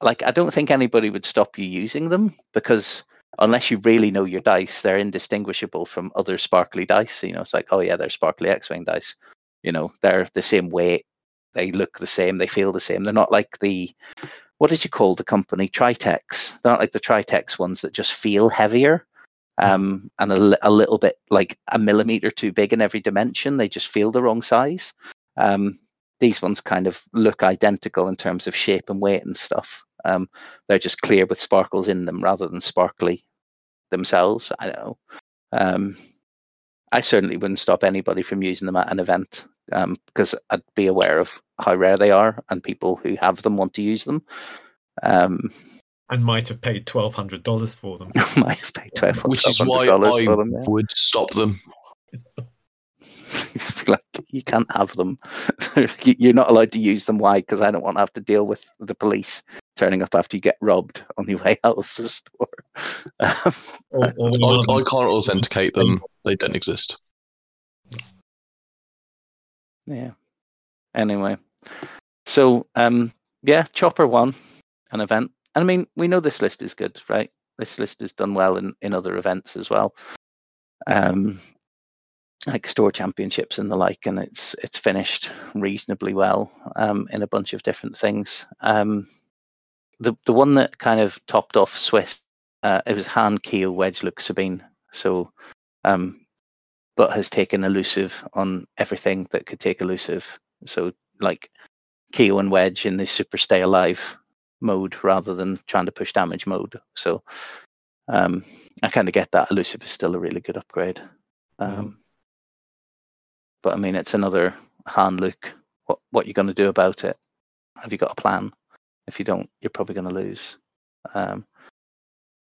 [SPEAKER 1] like, I don't think anybody would stop you using them because unless you really know your dice, they're indistinguishable from other sparkly dice. You know, it's like, oh yeah, they're sparkly X Wing dice. You know, they're the same weight, they look the same, they feel the same. They're not like the what did you call the company? Tritech. They're not like the Tritech ones that just feel heavier um, and a, a, little bit like a millimeter too big in every dimension. They just feel the wrong size. Um, these ones kind of look identical in terms of shape and weight and stuff. Um, they're just clear with sparkles in them rather than sparkly themselves. I don't know. Um, I certainly wouldn't stop anybody from using them at an event um, because I'd be aware of how rare they are and people who have them want to use them. Um,
[SPEAKER 3] and might have paid twelve hundred dollars for them.
[SPEAKER 1] might have paid twelve
[SPEAKER 2] hundred Which is why I them, yeah. would stop them.
[SPEAKER 1] like you can't have them. You're not allowed to use them. Why? Because I don't want to have to deal with the police turning up after you get robbed on your way out of the store. Um,
[SPEAKER 2] or, or I, I can't authenticate them. They don't exist.
[SPEAKER 1] Yeah. Anyway, so um, yeah, Chopper won an event, and I mean we know this list is good, right? This list has done well in in other events as well. Um, like store championships and the like, and it's it's finished reasonably well um, in a bunch of different things. Um, the the one that kind of topped off Swiss, uh, it was Han Keo Wedge Luke Sabine. So um, but has taken elusive on everything that could take elusive. So like Keo and Wedge in the super stay alive mode rather than trying to push damage mode. So um, I kind of get that. Elusive is still a really good upgrade. Um, mm. But I mean, it's another Han Luke. What what are you going to do about it? Have you got a plan? If you don't, you're probably going to lose. Um,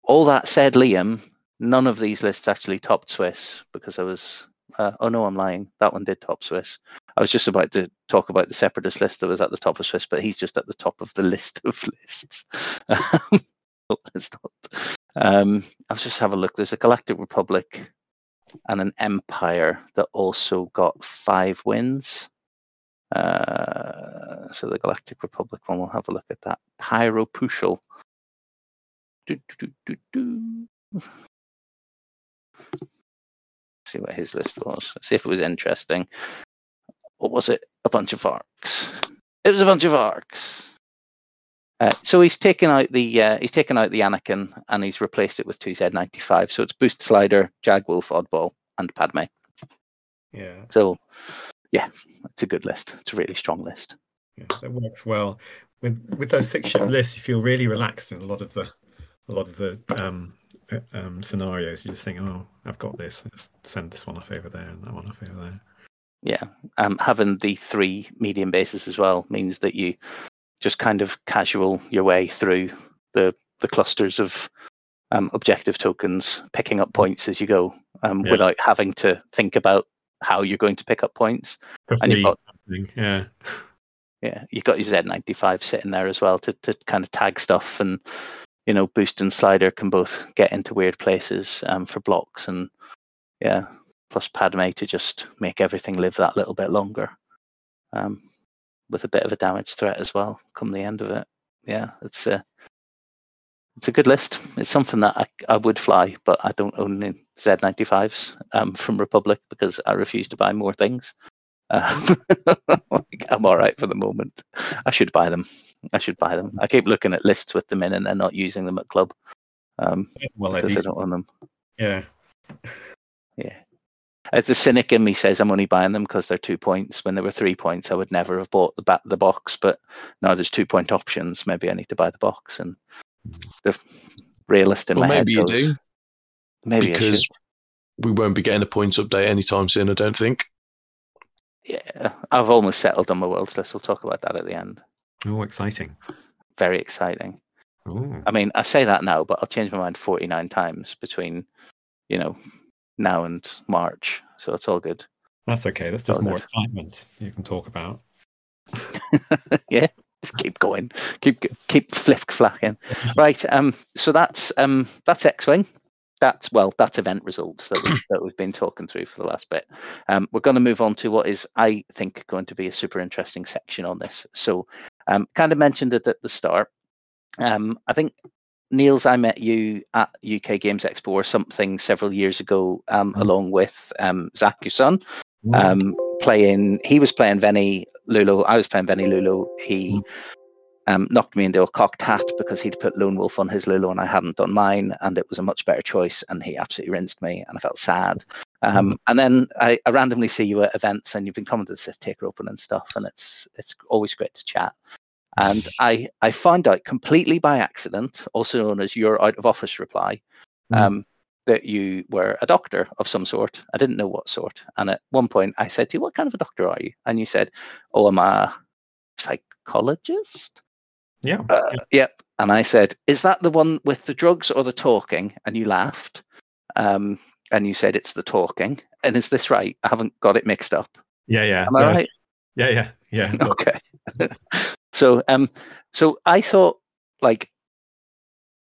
[SPEAKER 1] all that said, Liam, None of these lists actually topped Swiss because I was. Uh, oh no, I'm lying. That one did top Swiss. I was just about to talk about the separatist list that was at the top of Swiss, but he's just at the top of the list of lists. it's not. Um, I'll just have a look. There's a Galactic Republic and an empire that also got five wins. Uh, so the Galactic Republic one, we'll have a look at that. Pyro Pushal. See what his list was. See if it was interesting. What was it? A bunch of arcs. It was a bunch of arcs. Uh, so he's taken out the uh, he's taken out the Anakin and he's replaced it with two Z95. So it's Boost Slider, Jag Wolffe, Oddball, and Padme.
[SPEAKER 3] Yeah.
[SPEAKER 1] So yeah, it's a good list. It's a really strong list.
[SPEAKER 3] Yeah, that works well. With with those six ship lists, you feel really relaxed in a lot of the a lot of the um, um, scenarios. You just think, oh, I've got this. Let's send this one off over there and that one off over there.
[SPEAKER 1] Yeah, um, having the three medium bases as well means that you just kind of casual your way through the the clusters of um, objective tokens, picking up points as you go, um, yeah. without having to think about how you're going to pick up points.
[SPEAKER 3] and you've got, yeah,
[SPEAKER 1] yeah, you've got your Z95 sitting there as well to to kind of tag stuff, and you know, boost and slider can both get into weird places um, for blocks, and yeah, plus Padme to just make everything live that little bit longer. Um, with a bit of a damage threat as well come the end of it. Yeah, it's a it's a good list. It's something that I, I would fly, but I don't own any Z95s um, from Republic because I refuse to buy more things. Um, I'm all right for the moment. I should buy them. I should buy them. I keep looking at lists with them in and they're not using them at club um, well, because I don't own them.
[SPEAKER 3] Yeah.
[SPEAKER 1] Yeah. As the cynic in me says, I'm only buying them because they're two points. When they were three points, I would never have bought the the box. But now there's two point options. Maybe I need to buy the box. And the realist in well, my
[SPEAKER 2] maybe
[SPEAKER 1] head goes,
[SPEAKER 2] you do.
[SPEAKER 1] Maybe
[SPEAKER 2] because we won't be getting a points update anytime soon. I don't think.
[SPEAKER 1] Yeah, I've almost settled on my world's list. We'll talk about that at the end.
[SPEAKER 3] Oh, exciting!
[SPEAKER 1] Very exciting.
[SPEAKER 3] Ooh.
[SPEAKER 1] I mean, I say that now, but I'll change my mind 49 times between, you know, now and March. So it's all good.
[SPEAKER 3] That's okay. That's just more good. excitement you can talk about.
[SPEAKER 1] yeah, just keep going. Keep keep flick flacking. right. Um. So that's um. That's X-wing. That's well. That's event results that we, that we've been talking through for the last bit. Um. We're going to move on to what is, I think, going to be a super interesting section on this. So, um, kind of mentioned it at the start. Um. I think Niels, I met you at UK Games Expo or something several years ago, um, mm. along with um, Zach, your son, mm. um, playing. He was playing Veni Lulo. I was playing Veni Lulo. He mm. um, knocked me into a cocked hat because he'd put Lone Wolf on his Lulo and I hadn't done mine, and it was a much better choice. And he absolutely rinsed me, and I felt sad. Um, mm. and then I, I, randomly see you at events, and you've been coming to the Taker Open and stuff, and it's it's always great to chat. And I, I found out completely by accident, also known as your out of office reply, mm. um, that you were a doctor of some sort. I didn't know what sort. And at one point I said to you, What kind of a doctor are you? And you said, Oh, I'm a psychologist.
[SPEAKER 3] Yeah.
[SPEAKER 1] Uh. Yep. And I said, Is that the one with the drugs or the talking? And you laughed. Um, and you said, It's the talking. And is this right? I haven't got it mixed up.
[SPEAKER 3] Yeah, yeah.
[SPEAKER 1] Am I
[SPEAKER 3] yeah.
[SPEAKER 1] right?
[SPEAKER 3] Yeah, yeah, yeah.
[SPEAKER 1] okay. So um so I thought like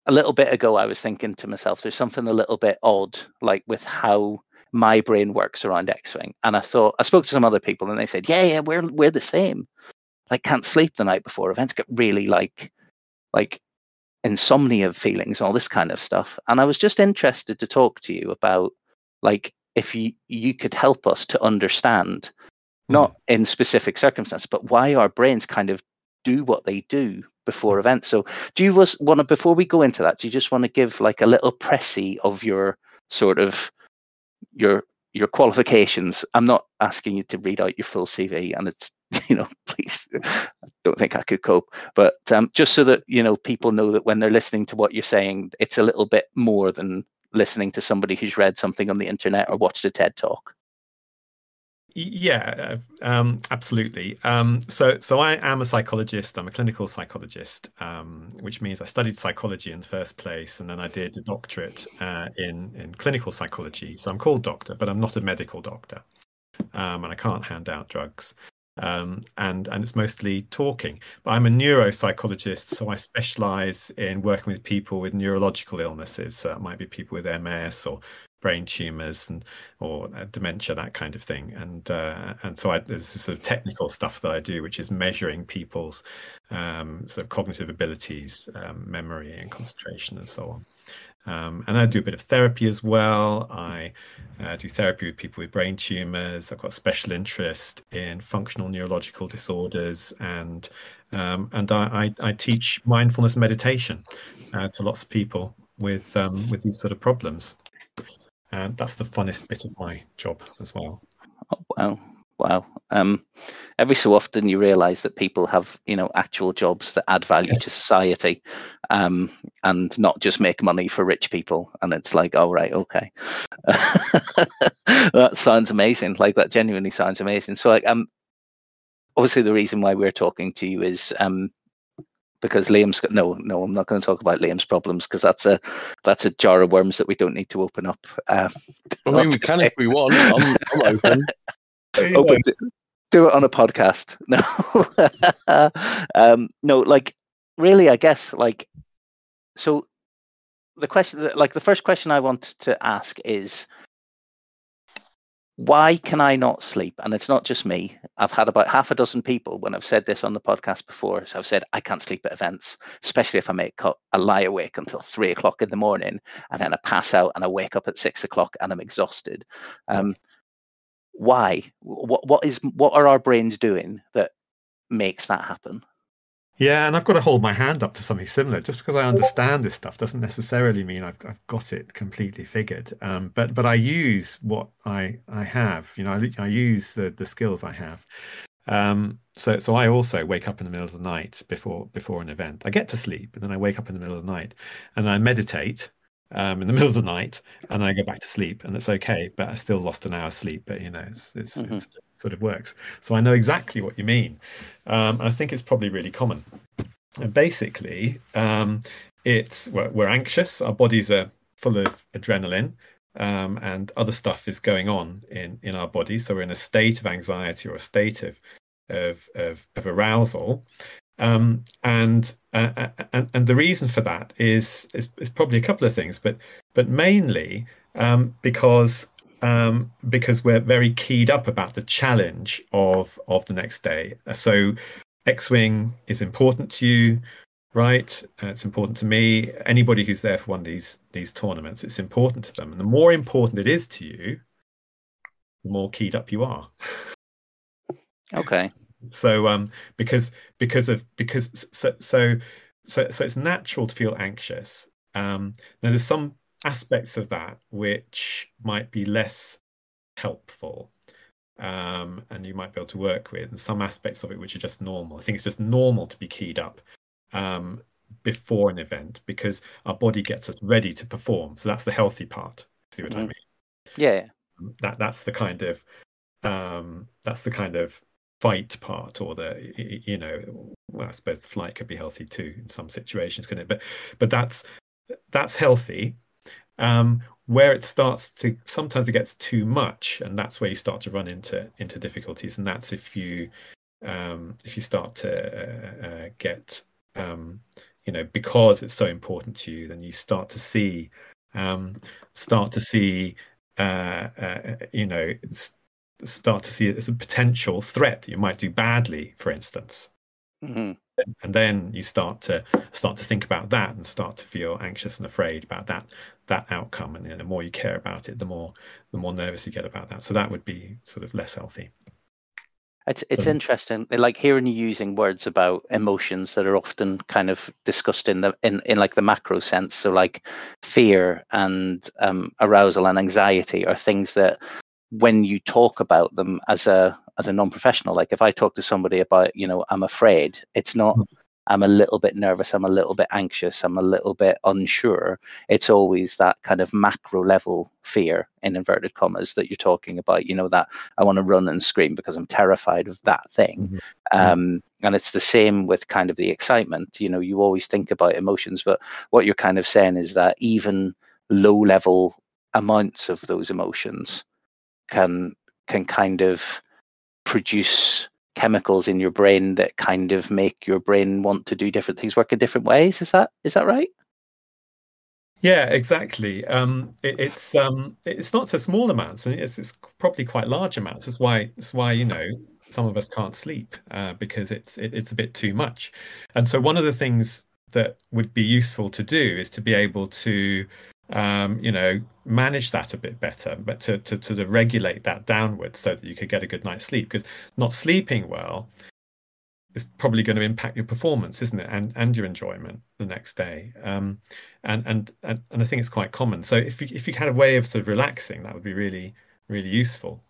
[SPEAKER 1] a little bit ago I was thinking to myself there's something a little bit odd like with how my brain works around X-Wing. And I thought I spoke to some other people and they said, Yeah, yeah, we're we're the same. Like can't sleep the night before. Events get really like like insomnia feelings, all this kind of stuff. And I was just interested to talk to you about like if you you could help us to understand not mm. in specific circumstances, but why our brains kind of do what they do before events. So, do you was want to before we go into that? Do you just want to give like a little pressy of your sort of your your qualifications? I'm not asking you to read out your full CV, and it's you know, please, I don't think I could cope. But um, just so that you know, people know that when they're listening to what you're saying, it's a little bit more than listening to somebody who's read something on the internet or watched a TED talk.
[SPEAKER 3] Yeah, um, absolutely. Um, so, so I am a psychologist. I'm a clinical psychologist, um, which means I studied psychology in the first place, and then I did a doctorate uh, in in clinical psychology. So I'm called doctor, but I'm not a medical doctor, um, and I can't hand out drugs. Um, and and it's mostly talking. But I'm a neuropsychologist, so I specialize in working with people with neurological illnesses. So it might be people with MS or brain tumors and or uh, dementia, that kind of thing. And uh, and so I, there's this sort of technical stuff that I do, which is measuring people's um, sort of cognitive abilities, um, memory, and concentration, and so on. Um, and I do a bit of therapy as well. I uh, do therapy with people with brain tumors. I've got special interest in functional neurological disorders, and um, and I, I, I, teach mindfulness meditation uh, to lots of people with um, with these sort of problems. And that's the funnest bit of my job as well.
[SPEAKER 1] Oh, wow. Wow. Um, every so often you realize that people have, you know, actual jobs that add value yes. to society um, and not just make money for rich people. And it's like, oh, right, okay. that sounds amazing. Like that genuinely sounds amazing. So, like, um, obviously the reason why we're talking to you is um, because Liam's got no, no. I'm not going to talk about Liam's problems because that's a that's a jar of worms that we don't need to open up. Uh,
[SPEAKER 2] I mean, we can if we want. I'm, I'm open.
[SPEAKER 1] open to, do it on a podcast. No, um, no, like really, I guess like so. The question, like the first question I want to ask is, why can I not sleep? And it's not just me. I've had about half a dozen people when I've said this on the podcast before. So I've said I can't sleep at events, especially if I make I lie awake until three o'clock in the morning, and then I pass out and I wake up at six o'clock and I'm exhausted. Um, why? What what is what are our brains doing that makes that happen?
[SPEAKER 3] Yeah, and I've got to hold my hand up to something similar. Just because I understand this stuff doesn't necessarily mean I've, I've got it completely figured. Um, but but I use what I I have. You know, I, I use the the skills I have. Um, so so I also wake up in the middle of the night before before an event. I get to sleep, and then I wake up in the middle of the night, and I meditate um, in the middle of the night, and I go back to sleep, and it's okay. But I still lost an hour's sleep. But you know, it's it's, mm-hmm. it's sort of works. So I know exactly what you mean. Um, I think it's probably really common. And basically, um, it's we're, we're, anxious. Our bodies are full of adrenaline, um, and other stuff is going on in in our bodies. So we're in a state of anxiety or a state of of of, of arousal. Um, and, uh, uh and and the reason for that is, is, is probably a couple of things, but but mainly um, because um, because we're very keyed up about the challenge of of the next day. So X-wing is important to you, right? Uh, it's important to me. Anybody who's there for one of these these tournaments, it's important to them. And the more important it is to you, the more keyed up you are.
[SPEAKER 1] Okay.
[SPEAKER 3] So um because because of because so so so so it's natural to feel anxious. Um now there's some aspects of that which might be less helpful um, and you might be able to work with, and some aspects of it which are just normal. I think it's just normal to be keyed up um, before an event because our body gets us ready to perform. So that's the healthy part. See what mm-hmm. I mean?
[SPEAKER 1] Yeah.
[SPEAKER 3] That that's the kind of um, that's the kind of fight part, or the you know, well, I suppose flight could be healthy too in some situations, couldn't it? But but that's that's healthy um, where it starts to sometimes it gets too much, and that's where you start to run into into difficulties. And that's if you um, if you start to uh, uh, get um, you know because it's so important to you, then you start to see um, start to see uh, uh, you know start to see it as a potential threat. You might do badly, for instance. Mm-hmm and then you start to start to think about that and start to feel anxious and afraid about that that outcome. And you know, the more you care about it the more the more nervous you get about that. So that would be sort of less healthy.
[SPEAKER 1] It's it's um, interesting like hearing you using words about emotions that are often kind of discussed in the in, in like the macro sense. So like fear and um, arousal and anxiety are things that when you talk about them as a as a non-professional. Like if i talk to somebody about you know i'm afraid it's not i'm a little bit nervous i'm a little bit anxious i'm a little bit unsure. It's always that kind of macro level fear in inverted commas that you're talking about you know that i want to run and scream because i'm terrified of that thing. Mm-hmm. um, and it's the same with kind of the excitement. You know you always think about emotions but what you're kind of saying is that even low level amounts of those emotions can can kind of produce chemicals in your brain that kind of make your brain want to do different things work in different ways is that is that right
[SPEAKER 3] Yeah, exactly. Um, it, it's um, it's not so small amounts, and it's, it's probably quite large amounts. That's why that's why you know some of us can't sleep uh, because it's it, it's a bit too much. And so one of the things that would be useful to do is to be able to um, you know manage that a bit better, but to to to regulate that downwards so that you could get a good night's sleep. Because not sleeping well is probably going to impact your performance, isn't it, and and your enjoyment the next day. Um, and, and and and I think it's quite common. So if you if you had a way of sort of relaxing, that would be really really useful.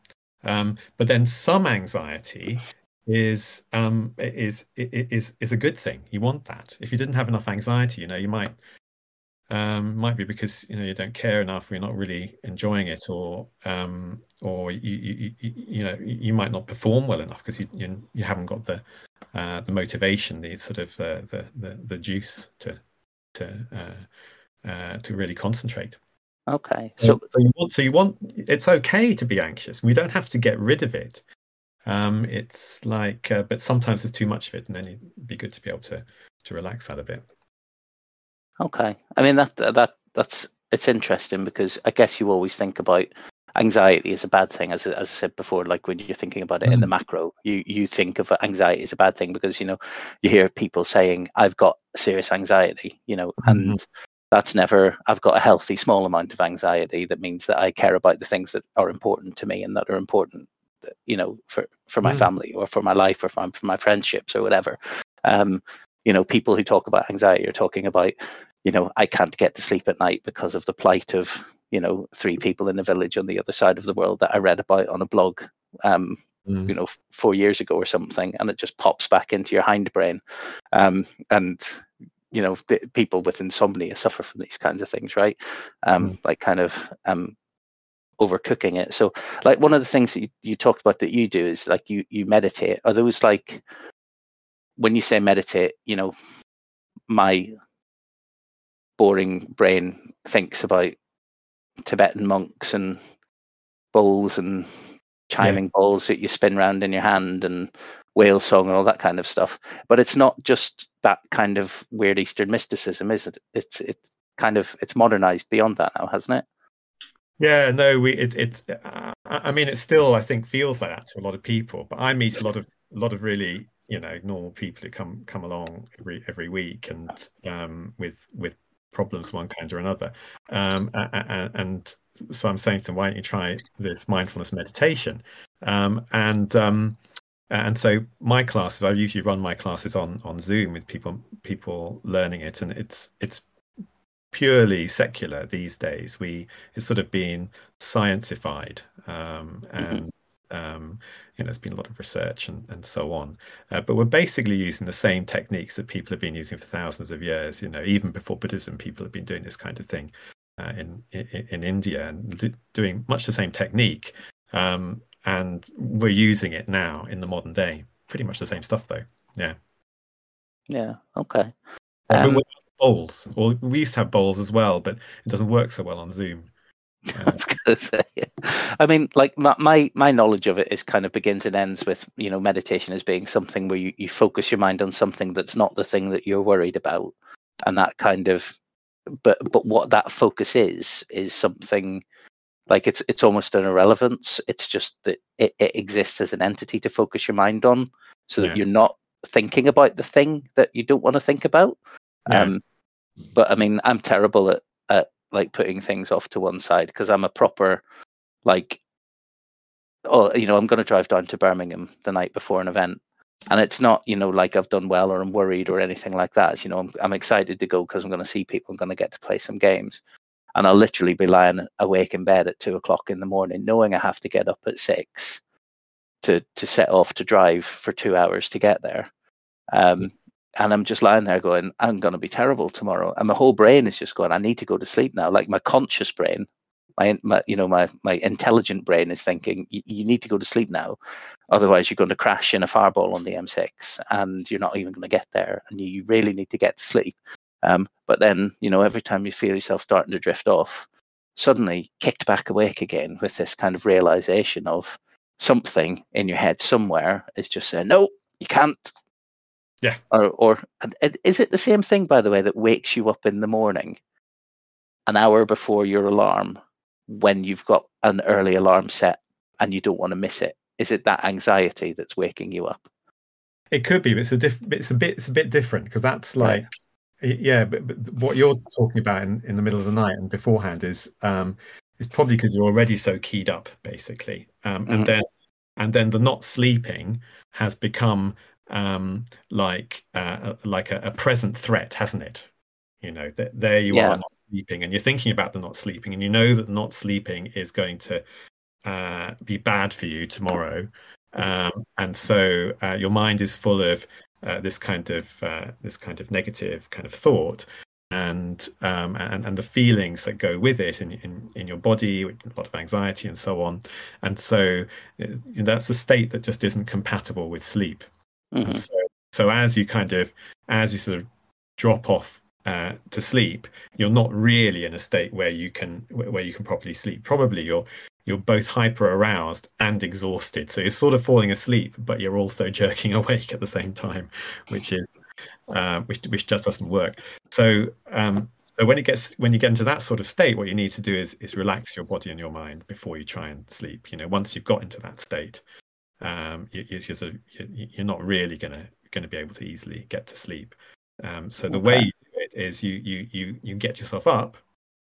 [SPEAKER 3] Um, but then some anxiety is um, is is is a good thing. You want that. If you didn't have enough anxiety, you know, you might um, might be because you know you don't care enough, or you're not really enjoying it, or um, or you, you, you, you know you might not perform well enough because you, you you haven't got the uh, the motivation, the sort of uh, the, the the juice to to uh, uh, to really concentrate.
[SPEAKER 1] Okay,
[SPEAKER 3] so, so you want so you want it's okay to be anxious. We don't have to get rid of it. Um, it's like, uh, but sometimes there's too much of it, and then it'd be good to be able to to relax that a bit.
[SPEAKER 1] Okay, I mean that that that's it's interesting because I guess you always think about anxiety as a bad thing, as as I said before. Like when you're thinking about it mm. in the mm. macro, you you think of anxiety as a bad thing because you know you hear people saying, "I've got serious anxiety," you know, mm-hmm. and that's never i've got a healthy small amount of anxiety that means that i care about the things that are important to me and that are important you know for for my mm. family or for my life or for my, for my friendships or whatever um you know people who talk about anxiety are talking about you know i can't get to sleep at night because of the plight of you know three people in a village on the other side of the world that i read about on a blog um mm. you know four years ago or something and it just pops back into your hindbrain um and you know people with insomnia suffer from these kinds of things right um mm. like kind of um overcooking it so like one of the things that you, you talked about that you do is like you you meditate are those like when you say meditate you know my boring brain thinks about tibetan monks and bowls and chiming yes. bowls that you spin around in your hand and whale song and all that kind of stuff. But it's not just that kind of weird Eastern mysticism, is it? It's it's kind of it's modernized beyond that now, hasn't it?
[SPEAKER 3] Yeah, no, we it's it's. Uh, I mean, it still I think feels like that to a lot of people. But I meet a lot of a lot of really you know normal people who come come along every every week and um, with with problems one kind or another. Um, and, and, so I'm saying to them, why don't you try this mindfulness meditation? Um, and um, and so my classes, I usually run my classes on on Zoom with people people learning it, and it's it's purely secular these days. We it's sort of been scientified, um, mm-hmm. and. Um, you know, there's been a lot of research and and so on. Uh, but we're basically using the same techniques that people have been using for thousands of years. You know, even before Buddhism, people have been doing this kind of thing uh, in, in, in India and doing much the same technique. Um, and we're using it now in the modern day. Pretty much the same stuff, though. Yeah.
[SPEAKER 1] Yeah. Okay.
[SPEAKER 3] Um, but bowls. Well, we used to have bowls as well, but it doesn't work so well on Zoom.
[SPEAKER 1] I was gonna say. I mean, like my, my my knowledge of it is kind of begins and ends with you know meditation as being something where you, you focus your mind on something that's not the thing that you're worried about, and that kind of, but but what that focus is is something like it's it's almost an irrelevance it's just that it, it exists as an entity to focus your mind on so that yeah. you're not thinking about the thing that you don't want to think about yeah. um but i mean i'm terrible at at like putting things off to one side because i'm a proper like oh you know i'm going to drive down to birmingham the night before an event and it's not you know like i've done well or i'm worried or anything like that it's, you know i'm, I'm excited to go because i'm going to see people i'm going to get to play some games and I'll literally be lying awake in bed at two o'clock in the morning, knowing I have to get up at six to to set off to drive for two hours to get there. Um, and I'm just lying there going, I'm going to be terrible tomorrow. And my whole brain is just going, I need to go to sleep now. Like my conscious brain, my, my you know, my my intelligent brain is thinking, you need to go to sleep now, otherwise you're going to crash in a fireball on the M6, and you're not even going to get there. And you really need to get to sleep. Um, but then, you know, every time you feel yourself starting to drift off, suddenly kicked back awake again with this kind of realization of something in your head somewhere is just saying, no, you can't.
[SPEAKER 3] Yeah.
[SPEAKER 1] Or, or is it the same thing, by the way, that wakes you up in the morning an hour before your alarm when you've got an early alarm set and you don't want to miss it? Is it that anxiety that's waking you up?
[SPEAKER 3] It could be, but it's a diff- it's a bit it's a bit different because that's like right. yeah, but, but, what you're talking about in, in the middle of the night and beforehand is um is probably because you're already so keyed up basically, um, and mm-hmm. then and then the not sleeping has become um like uh, like a, a present threat, hasn't it? You know that there you yeah. are not sleeping and you're thinking about the not sleeping and you know that not sleeping is going to uh, be bad for you tomorrow um, and so uh, your mind is full of uh, this kind of uh, this kind of negative kind of thought and um, and and the feelings that go with it in in, in your body, a lot of anxiety and so on. And so uh, that's a state that just isn't compatible with sleep. Mm-hmm. so so as you kind of as you sort of drop off uh, to sleep, you're not really in a state where you can where you can properly sleep. Probably you're you're both hyper aroused and exhausted. So you're sort of falling asleep, but you're also jerking awake at the same time, which is uh, which which just doesn't work. So um, so when it gets when you get into that sort of state, what you need to do is is relax your body and your mind before you try and sleep. You know, once you've got into that state, um, you, sort of, you're not really gonna going to be able to easily get to sleep. Um, so the okay. way it is you you you you get yourself up,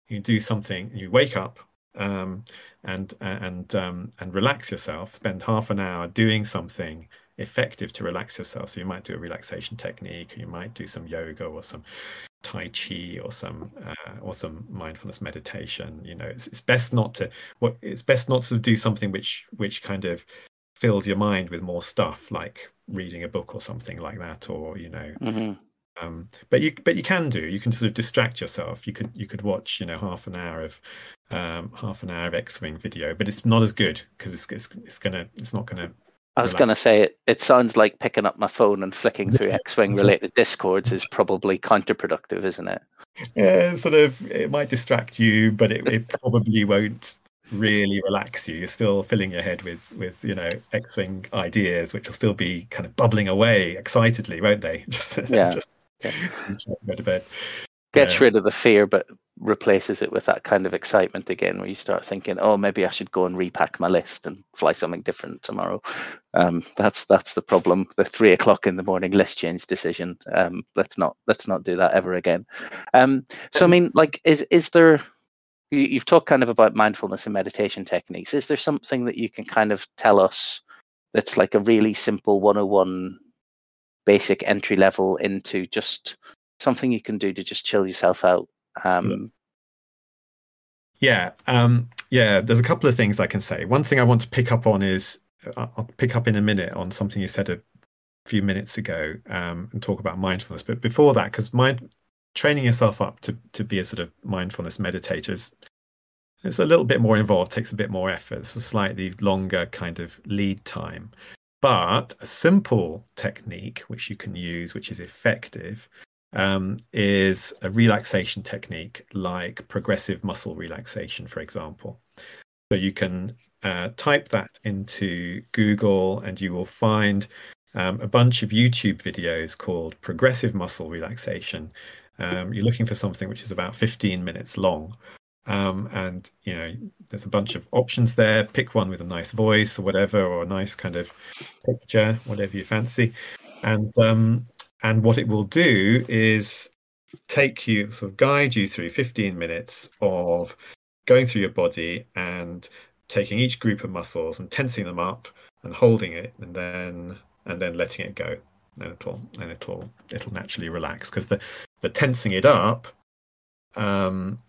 [SPEAKER 3] you do something, you wake up, um, and and um, and relax yourself. Spend half an hour doing something effective to relax yourself. So you might do a relaxation technique, or you might do some yoga or some tai chi or some uh, or some mindfulness meditation. You know, it's, it's best not to what it's best not to do something which which kind of fills your mind with more stuff, like reading a book or something like that, or you know. Mm-hmm um, but you but you can do you can sort of distract yourself you could you could watch you know half an hour of um, half an hour of x-wing video but it's not as good because it's, it's it's gonna it's not gonna
[SPEAKER 1] I was going to say it. It sounds like picking up my phone and flicking through X-wing related discords is probably counterproductive, isn't it?
[SPEAKER 3] Yeah, sort of. It might distract you, but it, it probably won't really relax you. You're still filling your head with with you know X-wing ideas, which will still be kind of bubbling away excitedly, won't they?
[SPEAKER 1] just yeah. just yeah. go to bed. Gets yeah. rid of the fear, but replaces it with that kind of excitement again, where you start thinking, "Oh, maybe I should go and repack my list and fly something different tomorrow." Um, that's that's the problem. The three o'clock in the morning list change decision. Um, let's not let's not do that ever again. Um, so I mean, like, is is there you've talked kind of about mindfulness and meditation techniques. Is there something that you can kind of tell us that's like a really simple 101 basic entry level into just something you can do to just chill yourself out? Um,
[SPEAKER 3] yeah, um, yeah. There's a couple of things I can say. One thing I want to pick up on is uh, I'll pick up in a minute on something you said a few minutes ago um, and talk about mindfulness. But before that, because mind training yourself up to to be a sort of mindfulness meditator is it's a little bit more involved, takes a bit more effort. It's a slightly longer kind of lead time. But a simple technique which you can use, which is effective, um, is a relaxation technique like progressive muscle relaxation, for example. So you can uh, type that into Google and you will find um, a bunch of YouTube videos called progressive muscle relaxation. Um, you're looking for something which is about 15 minutes long. Um, and you know, there's a bunch of options there. Pick one with a nice voice or whatever, or a nice kind of picture, whatever you fancy. And um, and what it will do is take you, sort of guide you through 15 minutes of going through your body and taking each group of muscles and tensing them up and holding it, and then and then letting it go. And it'll and it'll it'll naturally relax because the the tensing it up um,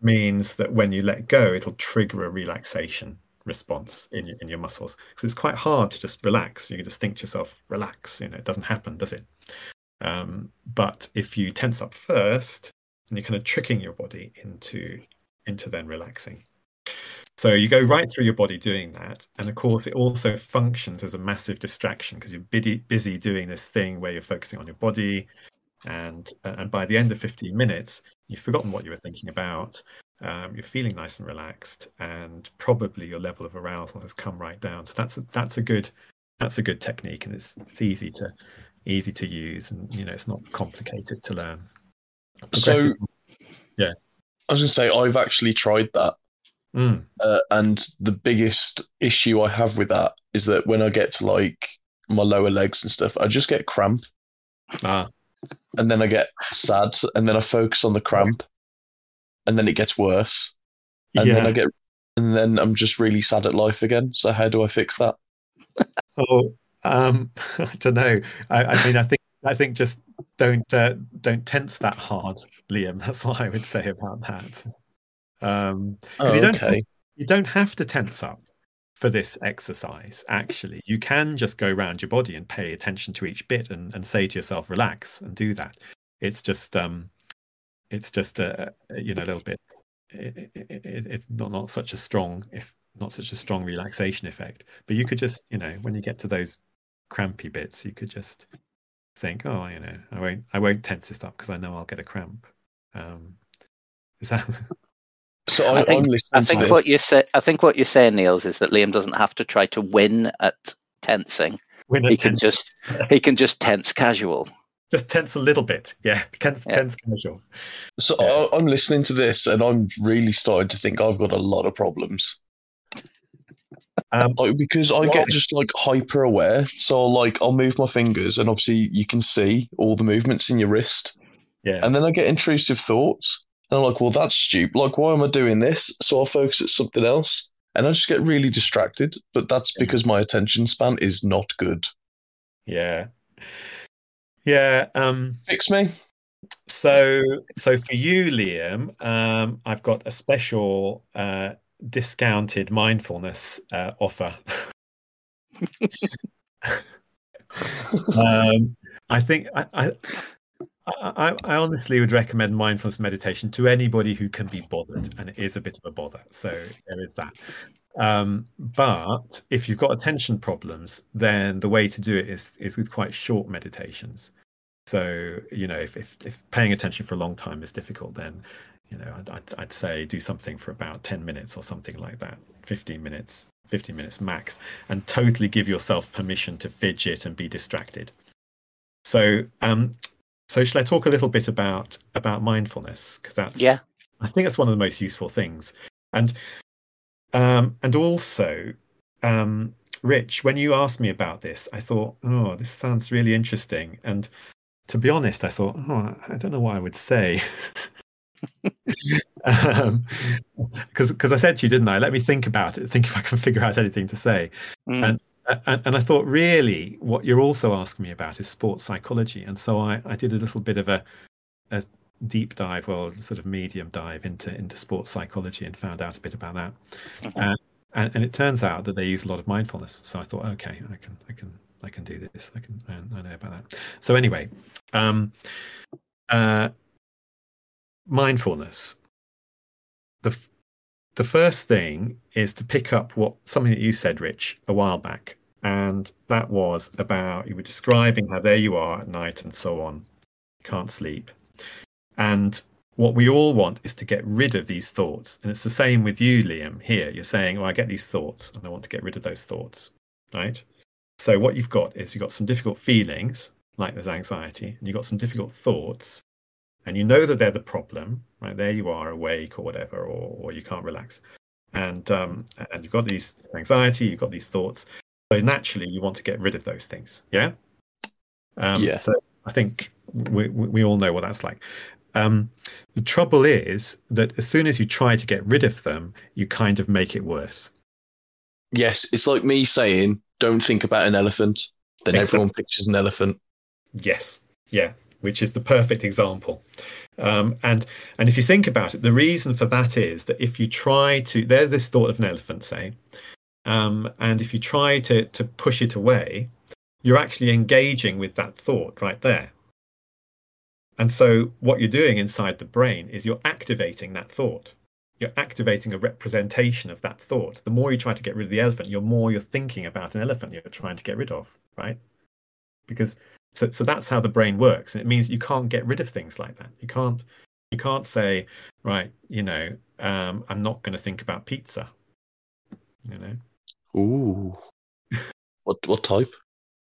[SPEAKER 3] means that when you let go, it'll trigger a relaxation response in your, in your muscles. Because it's quite hard to just relax. You can just think to yourself, relax. You know, it doesn't happen, does it? Um, but if you tense up first, and you're kind of tricking your body into into then relaxing. So you go right through your body doing that, and of course, it also functions as a massive distraction because you're busy, busy doing this thing where you're focusing on your body, and uh, and by the end of 15 minutes, you've forgotten what you were thinking about. Um, you're feeling nice and relaxed, and probably your level of arousal has come right down. So that's a, that's a good that's a good technique, and it's it's easy to easy to use, and you know it's not complicated to learn.
[SPEAKER 2] So,
[SPEAKER 3] yeah.
[SPEAKER 2] I was going to say I've actually tried that,
[SPEAKER 3] Mm.
[SPEAKER 2] uh, and the biggest issue I have with that is that when I get to like my lower legs and stuff, I just get cramp,
[SPEAKER 3] Ah,
[SPEAKER 2] and then I get sad, and then I focus on the cramp, and then it gets worse, and then I get, and then I'm just really sad at life again. So how do I fix that?
[SPEAKER 3] Oh, um, I don't know. I, I mean, I think I think just don't uh, don't tense that hard, Liam. That's what I would say about that. Um,
[SPEAKER 2] Oh,
[SPEAKER 3] you don't
[SPEAKER 2] okay.
[SPEAKER 3] you don't have to tense up for this exercise. Actually, you can just go around your body and pay attention to each bit and, and say to yourself, "Relax," and do that. It's just um, it's just a, a you know a little bit. It, it, it, it's not not such a strong if not such a strong relaxation effect. But you could just you know when you get to those crampy bits, you could just think, oh, you know, I won't I won't tense this up because I know I'll get a cramp. Um, is that?
[SPEAKER 2] So I,
[SPEAKER 1] I think-
[SPEAKER 2] I'm listening
[SPEAKER 1] I
[SPEAKER 2] to
[SPEAKER 1] think what you say. I think what you're saying, Niels, is that Liam doesn't have to try to win at tensing.
[SPEAKER 3] when
[SPEAKER 1] He
[SPEAKER 3] it
[SPEAKER 1] can
[SPEAKER 3] tense,
[SPEAKER 1] just he can just tense casual.
[SPEAKER 3] just tense a little bit. Yeah, tense,
[SPEAKER 1] Yeah.
[SPEAKER 3] tense casual.
[SPEAKER 2] So
[SPEAKER 3] Yeah.
[SPEAKER 2] I, I'm listening to this, and I'm really starting to think I've got a lot of problems.
[SPEAKER 3] Um,
[SPEAKER 2] Like because I
[SPEAKER 3] Why?
[SPEAKER 2] get just like hyper aware. So like I'll move my fingers, and obviously you can see all the movements in your wrist,
[SPEAKER 3] yeah,
[SPEAKER 2] and then I get intrusive thoughts, and I'm like, well, that's stupid. Like, why am I doing this? So I'll focus at something else, and I just get really distracted. But that's because my attention span is not good.
[SPEAKER 3] yeah, yeah. Um,
[SPEAKER 2] Fix me.
[SPEAKER 3] so, so for you, Liam, um, I've got a special uh, discounted mindfulness uh, offer. um, I think I, I, I, I honestly would recommend mindfulness meditation to anybody who can be bothered, and it is a bit of a bother. So there is that. Um, but if you've got attention problems, then the way to do it is is with quite short meditations. So you know, if if, if paying attention for a long time is difficult, then you know I'd, I'd I'd say do something for about ten minutes or something like that, fifteen minutes, fifteen minutes max, and totally give yourself permission to fidget and be distracted. So um, so shall I talk a little bit about about mindfulness because that's
[SPEAKER 1] Yeah.
[SPEAKER 3] I think that's one of the most useful things, and um, and also um, Rich, when you asked me about this, I thought, oh, this sounds really interesting, and to be honest, I thought, oh, I don't know what I would say. um, because because I said to you, didn't I? Let me think about it, think if I can figure out anything to say.
[SPEAKER 1] Mm.
[SPEAKER 3] And, and and I thought, really, what you're also asking me about is sports psychology, and so I, I did a little bit of a a deep dive, well, sort of medium dive into into sports psychology, and found out a bit about that.
[SPEAKER 1] Mhm.
[SPEAKER 3] Uh, and, and it turns out that they use a lot of mindfulness. So I thought, okay, I can I can I can do this. I can I, I know about that. So anyway, um, uh, mindfulness. The first thing is to pick up what something that you said, Rich, a while back, and that was about you were describing how there you are at night and so on, you can't sleep, and what we all want is to get rid of these thoughts, and it's the same with you, Liam. Here, you're saying, "Oh, I get these thoughts, and I want to get rid of those thoughts," right? So what you've got is you've got some difficult feelings, like there's anxiety, and you've got some difficult thoughts, and you know that they're the problem, right? There you are, awake or whatever, or, or you can't relax, and um, and you've got these anxiety, you've got these thoughts. So naturally, you want to get rid of those things, yeah. Um,
[SPEAKER 2] Yeah.
[SPEAKER 3] So I think we we we all know what that's like. Um, the trouble is that as soon as you try to get rid of them, you kind of make it worse.
[SPEAKER 2] Yes, it's like me saying, "Don't think about an elephant." Then
[SPEAKER 3] Exactly.
[SPEAKER 2] everyone pictures an elephant.
[SPEAKER 3] Yes, yeah, which is the perfect example. Um, and and if you think about it, the reason for that is that if you try to, there's this thought of an elephant, say, um, and if you try to to push it away, you're actually engaging with that thought right there. And so what you're doing inside the brain is you're activating that thought. You're activating a representation of that thought. The more you try to get rid of the elephant, the more you're thinking about an elephant you're trying to get rid of, right? Because so, so that's how the brain works, and it means you can't get rid of things like that. You can't, you can't say, right, you know, um, I'm not going to think about pizza. You know,
[SPEAKER 2] Ooh. what what type?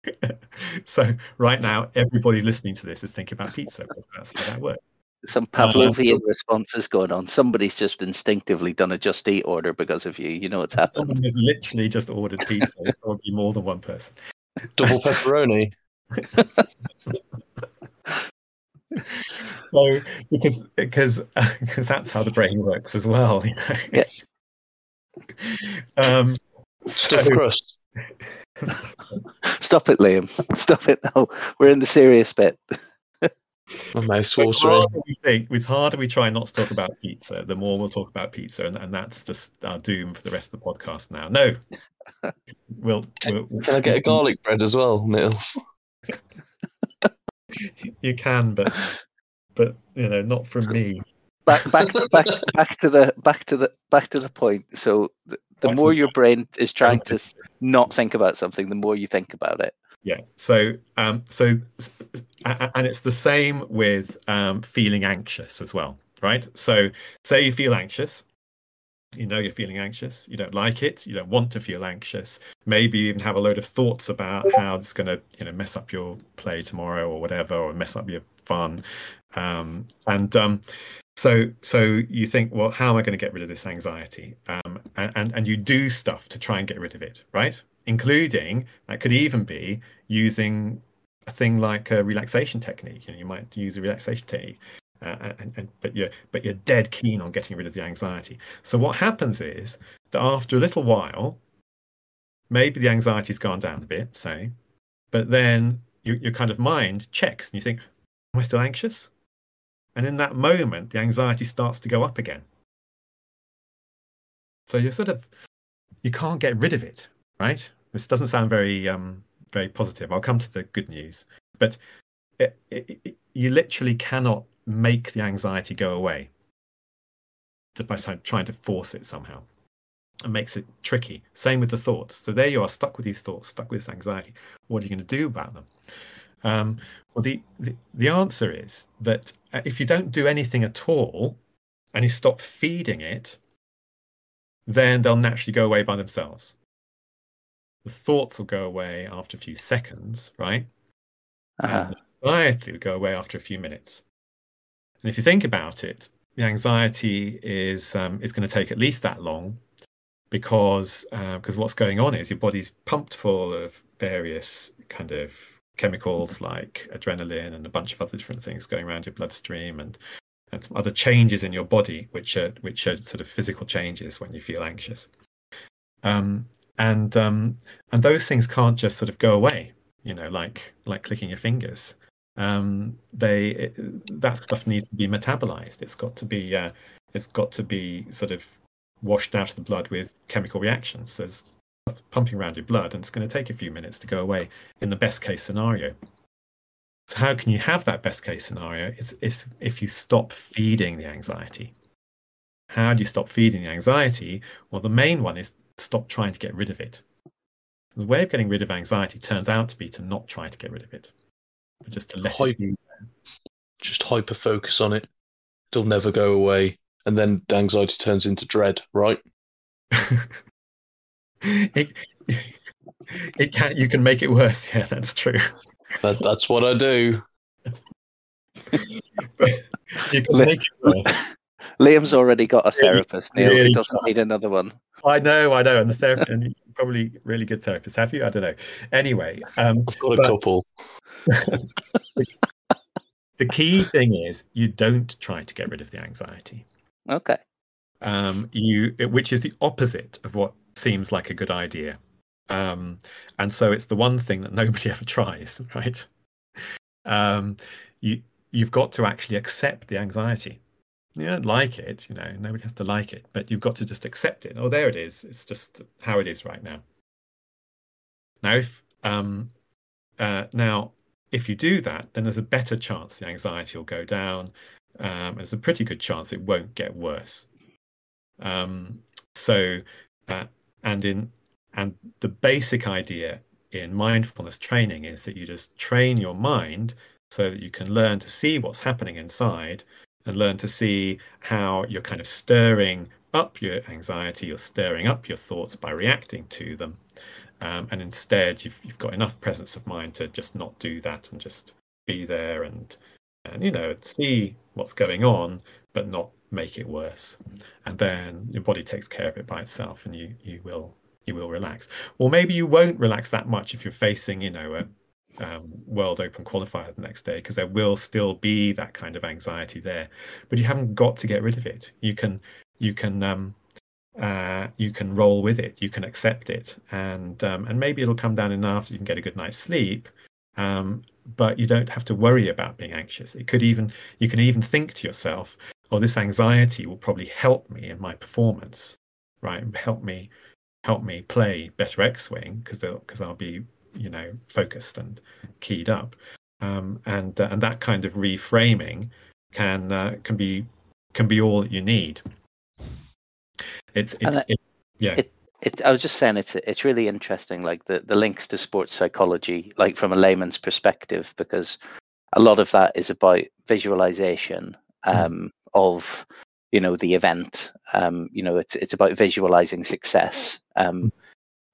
[SPEAKER 3] so right now everybody listening to this is thinking about pizza because that's how that works.
[SPEAKER 1] Some Pavlovian responses going on. Somebody's just instinctively done a just eat order because of you. You know what's happened.
[SPEAKER 3] Someone has literally just ordered pizza. Probably more than one person.
[SPEAKER 2] Double pepperoni.
[SPEAKER 3] so because because because that's how the brain works as well. You know?
[SPEAKER 1] Yeah.
[SPEAKER 3] Um, so-
[SPEAKER 2] crust.
[SPEAKER 1] Stop it, Liam. Stop it now. We're in the serious bit.
[SPEAKER 2] My mouth's
[SPEAKER 3] The harder we think, the harder we try not to talk about pizza, the more we'll talk about pizza, and, and that's just our doom for the rest of the podcast now. No, we'll, we'll
[SPEAKER 2] Can I get a garlic bread as well, Niels?
[SPEAKER 3] You can, but but you know, not from me.
[SPEAKER 1] Back, back, back, back to the back to the back to the point. So the, the more your brain is trying to not think about something, the more you think about it.
[SPEAKER 3] Yeah. So, um, so, and it's the same with um, feeling anxious as well, right? So, say you feel anxious, you know you're feeling anxious, you don't like it, you don't want to feel anxious. Maybe you even have a load of thoughts about how it's going to, you know, mess up your play tomorrow or whatever, or mess up your fun. Um, and um, so, so you think, well, how am I going to get rid of this anxiety? Um, and, and and you do stuff to try and get rid of it, right? Including that could even be using a thing like a relaxation technique. You know, you might use a relaxation technique, uh, and, and but you're but you're dead keen on getting rid of the anxiety. So what happens is that after a little while, maybe the anxiety's gone down a bit, say, but then your your kind of mind checks and you think, "Am I still anxious?" And in that moment, the anxiety starts to go up again. So you're sort of you can't get rid of it, right? This doesn't sound very um, very positive. I'll come to the good news, but it, it, it, you literally cannot make the anxiety go away just by trying- to force it somehow. It makes it tricky. Same with the thoughts. So there you are, stuck with these thoughts, stuck with this anxiety. What are you going to do about them? Um, well, the, the the answer is that uh, if you don't do anything at all, and you stop feeding it, then they'll naturally go away by themselves. The thoughts will go away after a few seconds, right?
[SPEAKER 1] Uh-huh.
[SPEAKER 3] And the anxiety will go away after a few minutes. And if you think about it, the anxiety is um, is going to take at least that long because because what's going on is your body's pumped full of various kind of chemicals like adrenaline and a bunch of other different things going around your bloodstream and and some other changes in your body which are which are sort of physical changes when you feel anxious. Um, and um, and those things can't just sort of go away you know like like clicking your fingers um, they it, that stuff needs to be metabolized it's got to be uh, it's got to be sort of washed out of the blood with chemical reactions so there's stuff pumping around your blood and it's going to take a few minutes to go away in the best case scenario so how can you have that best case scenario? It's, if you stop feeding the anxiety. How do you stop feeding the anxiety? Well, the main one is stop trying to get rid of it. The way of getting rid of anxiety turns out to be to not try to get rid of it, just to let
[SPEAKER 2] Hype.
[SPEAKER 3] it be.
[SPEAKER 2] Just hyper focus on it. It'll never go away. And then the anxiety turns into dread, right?
[SPEAKER 3] it, it can you can make it worse. Yeah, that's true.
[SPEAKER 2] That, that's what I do.
[SPEAKER 3] You can make it worse.
[SPEAKER 1] Liam's already got a therapist, Neil. he
[SPEAKER 3] really
[SPEAKER 1] doesn't
[SPEAKER 3] try.
[SPEAKER 1] need another one.
[SPEAKER 3] I know, I know, and the therapist, and you're probably really good therapist. Have you? I don't know. Anyway, um,
[SPEAKER 2] I've got a
[SPEAKER 3] But-
[SPEAKER 2] couple.
[SPEAKER 3] The key thing is you don't try to get rid of the anxiety.
[SPEAKER 1] Okay.
[SPEAKER 3] Um, you, which is the opposite of what seems like a good idea. Um, and so it's the one thing that nobody ever tries, right? Um, you you've got to actually accept the anxiety. You don't like it, you know, nobody has to like it, but you've got to just accept it. Oh, there it is. It's just how it is right now. Now, if um, uh, now if you do that, then there's a better chance the anxiety will go down. Um, there's a pretty good chance it won't get worse. Um, so, uh, and in and the basic idea in mindfulness training is that you just train your mind so that you can learn to see what's happening inside and learn to see how you're kind of stirring up your anxiety, you're stirring up your thoughts by reacting to them. Um, and instead, you've, you've got enough presence of mind to just not do that and just be there and and you know see what's going on, but not make it worse. And then your body takes care of it by itself, and you you will you will relax. Or maybe you won't relax that much if you're facing you know a um, World Open qualifier the next day because there will still be that kind of anxiety there, but you haven't got to get rid of it. You can you can um, uh, you can roll with it. You can accept it, and um, and maybe it'll come down enough so you can get a good night's sleep. Um, but you don't have to worry about being anxious. It could even you can even think to yourself, "Oh, this anxiety will probably help me in my performance, right? Help me help me play better X-wing because because I'll be you know focused and keyed up." Um, and uh, and that kind of reframing can uh, can be can be all that you need. It's it's it, yeah.
[SPEAKER 1] It, it, I was just saying it's it's really interesting, like the the links to sports psychology, like from a layman's perspective, because a lot of that is about visualization hmm. um, mm. of you know the event. Um, you know, it's it's about visualizing success um, mm.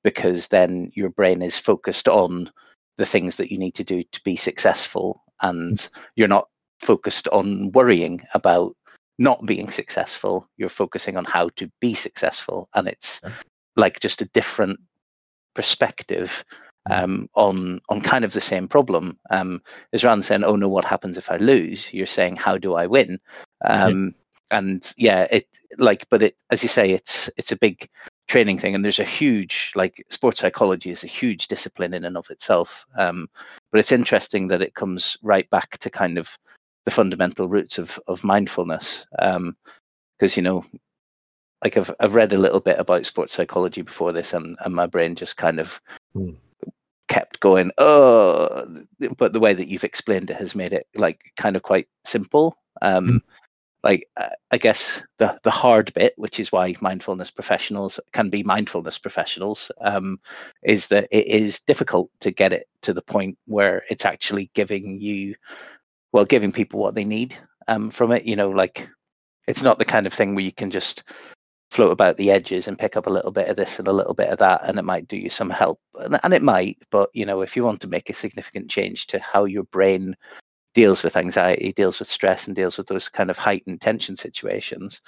[SPEAKER 1] because then your brain is focused on the things that you need to do to be successful, and mm. you're not focused on worrying about not being successful you're focusing on how to be successful and it's yeah. like just a different perspective mm. um, on on kind of the same problem um, is rather than saying oh no what happens if i lose you're saying how do i win um, yeah. and yeah it like but it as you say it's it's a big training thing and there's a huge like sports psychology is a huge discipline in and of itself um, but it's interesting that it comes right back to kind of the fundamental roots of of mindfulness. Because um, you know, like I've I've read a little bit about sports psychology before this, and and my brain just kind of mm. kept going. Oh, but the way that you've explained it has made it like kind of quite simple. Um, mm. Like I guess the the hard bit, which is why mindfulness professionals can be mindfulness professionals, um, is that it is difficult to get it to the point where it's actually giving you well giving people what they need um, from it you know like it's not the kind of thing where you can just float about the edges and pick up a little bit of this and a little bit of that and it might do you some help and, and it might but you know if you want to make a significant change to how your brain deals with anxiety deals with stress and deals with those kind of heightened tension situations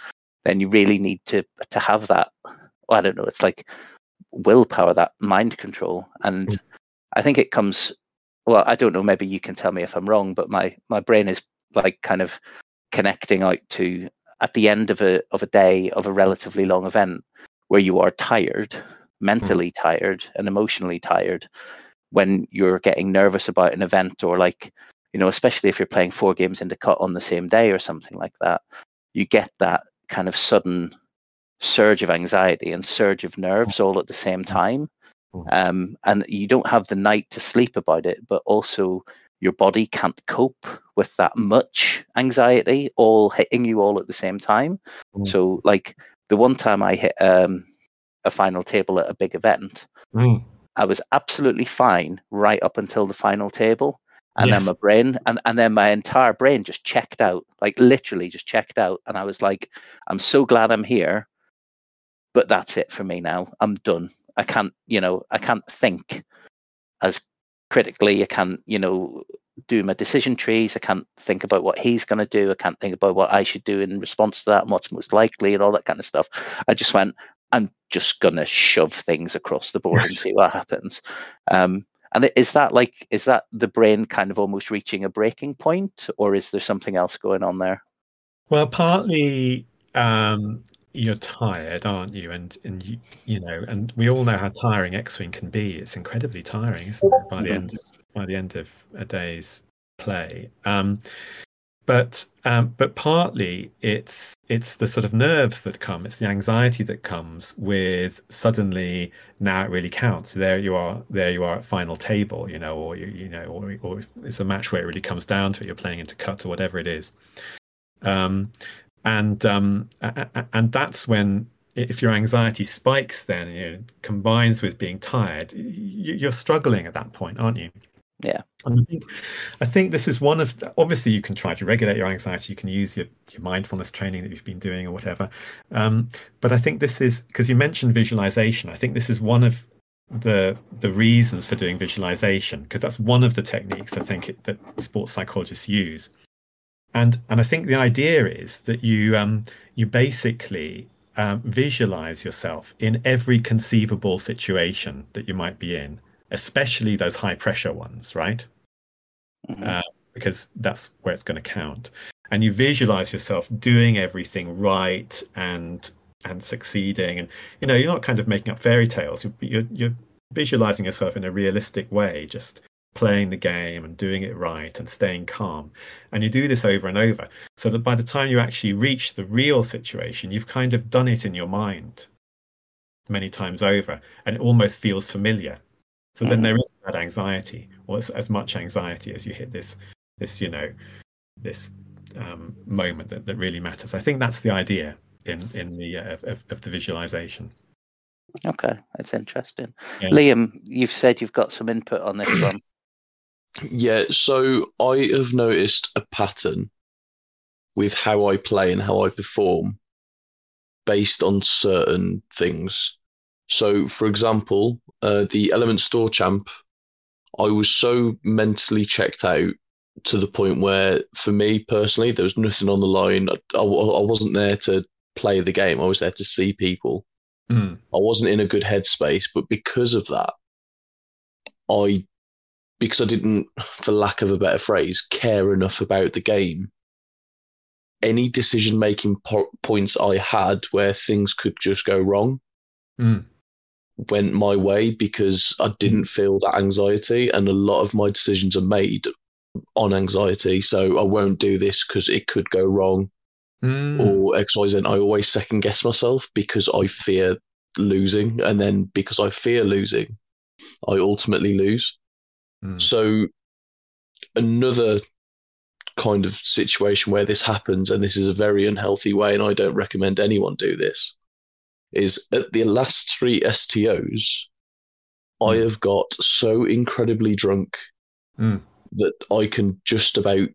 [SPEAKER 1] then you really need to to have that well, i don't know it's like willpower that mind control and mm. i think it comes well, I don't know. Maybe you can tell me if I'm wrong, but my my brain is like kind of connecting out to at the end of a of a day of a relatively long event where you are tired, mentally mm. tired and emotionally tired when you're getting nervous about an event or like you know especially if you're playing four games into cut on the same day or something like that you get that kind of sudden surge of anxiety and surge of nerves all at the same time. Um, and you don't have the night to sleep about it, but also your body can't cope with that much anxiety all hitting you all at the same time. Mm. So, like the one time I hit um, a final table at a big event, mm. I was absolutely fine right up until the final table. And yes. then my brain and, and then my entire brain just checked out, like literally just checked out. And I was like, I'm so glad I'm here, but that's it for me now. I'm done. I can't, you know, I can't think as critically. I can't, you know, do my decision trees. I can't think about what he's going to do. I can't think about what I should do in response to that and what's most likely and all that kind of stuff. I just went, I'm just going to shove things across the board and see what happens. Um, and is that like, is that the brain kind of almost reaching a breaking point or is there something else going on there?
[SPEAKER 3] Well, partly um, you're tired, aren't you? And and you you know, and we all know how tiring X-wing can be. It's incredibly tiring, isn't it? By the end of, by the end of a day's play. Um, but um, but partly it's it's the sort of nerves that come. It's the anxiety that comes with suddenly now it really counts. There you are. There you are at final table. You know, or you you know, or or it's a match where it really comes down to it. You're playing into cut or whatever it is. Um, and um, and that's when if your anxiety spikes then you know, combines with being tired you're struggling at that point aren't you?
[SPEAKER 1] Yeah.
[SPEAKER 3] And i think i think this is one of the, obviously you can try to regulate your anxiety you can use your, your mindfulness training that you've been doing or whatever um, but i think this is because you mentioned visualization i think this is one of the the reasons for doing visualization because that's one of the techniques i think it, that sports psychologists use and and I think the idea is that you um, you basically um, visualize yourself in every conceivable situation that you might be in, especially those high pressure ones, right? Mm-hmm. Uh, because that's where it's going to count. And you visualize yourself doing everything right and and succeeding, and you know you're not kind of making up fairy tales. You're, you're, you're visualizing yourself in a realistic way, just playing the game and doing it right and staying calm. And you do this over and over so that by the time you actually reach the real situation, you've kind of done it in your mind many times over and it almost feels familiar. So then mm-hmm. there is that anxiety or as, as much anxiety as you hit this, this, you know, this um, moment that, that really matters. I think that's the idea in, in the, uh, of, of the visualization.
[SPEAKER 1] Okay, that's interesting. Yeah. Liam, you've said you've got some input on this one.
[SPEAKER 2] Yeah, so I have noticed a pattern with how I play and how I perform based on certain things. So, for example, uh, the Element Store champ, I was so mentally checked out to the point where, for me personally, there was nothing on the line. I, I, I wasn't there to play the game, I was there to see people. Mm. I wasn't in a good headspace, but because of that, I because I didn't, for lack of a better phrase, care enough about the game. Any decision making po- points I had where things could just go wrong mm. went my way because I didn't feel that anxiety, and a lot of my decisions are made on anxiety. So I won't do this because it could go wrong, mm. or X, Y, Z. I always second guess myself because I fear losing, and then because I fear losing, I ultimately lose. Mm. So another kind of situation where this happens, and this is a very unhealthy way, and I don't recommend anyone do this, is at the last three STOs, mm. I have got so incredibly drunk mm. that I can just about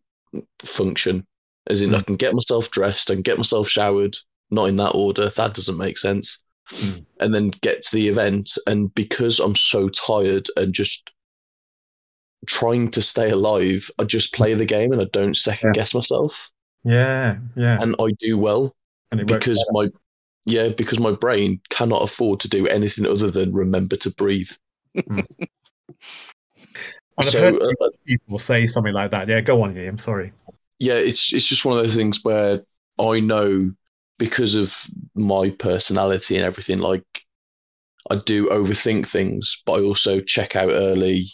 [SPEAKER 2] function. As in, I mm. can get myself dressed and get myself showered, not in that order. That doesn't make sense. Mm. And then get to the event. And because I'm so tired and just trying to stay alive, I just play the game and I don't second yeah. guess myself.
[SPEAKER 3] Yeah, yeah.
[SPEAKER 2] And I do well and because my yeah, because my brain cannot afford to do anything other than remember to breathe.
[SPEAKER 3] Mm. so uh, people say something like that. Yeah, go on, yeah. I'm sorry.
[SPEAKER 2] Yeah, it's it's just one of those things where I know because of my personality and everything, like I do overthink things, but I also check out early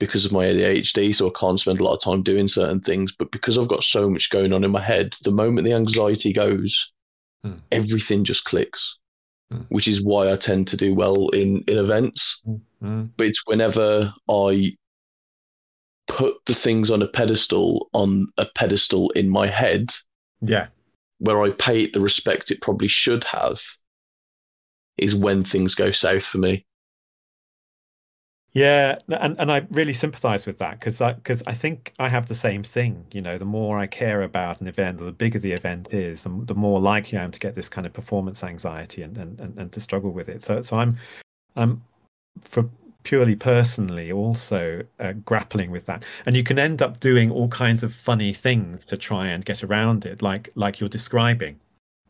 [SPEAKER 2] because of my ADHD, so I can't spend a lot of time doing certain things. But because I've got so much going on in my head, the moment the anxiety goes, hmm. everything just clicks, hmm. which is why I tend to do well in, in events. Hmm. But it's whenever I put the things on a pedestal on a pedestal in my head.
[SPEAKER 3] Yeah.
[SPEAKER 2] Where I pay it the respect it probably should have is when things go south for me.
[SPEAKER 3] Yeah, and, and I really sympathise with that because I because I think I have the same thing. You know, the more I care about an event, or the bigger the event is, the, the more likely I am to get this kind of performance anxiety and, and, and, and to struggle with it. So so I'm I'm for purely personally also uh, grappling with that and you can end up doing all kinds of funny things to try and get around it like like you're describing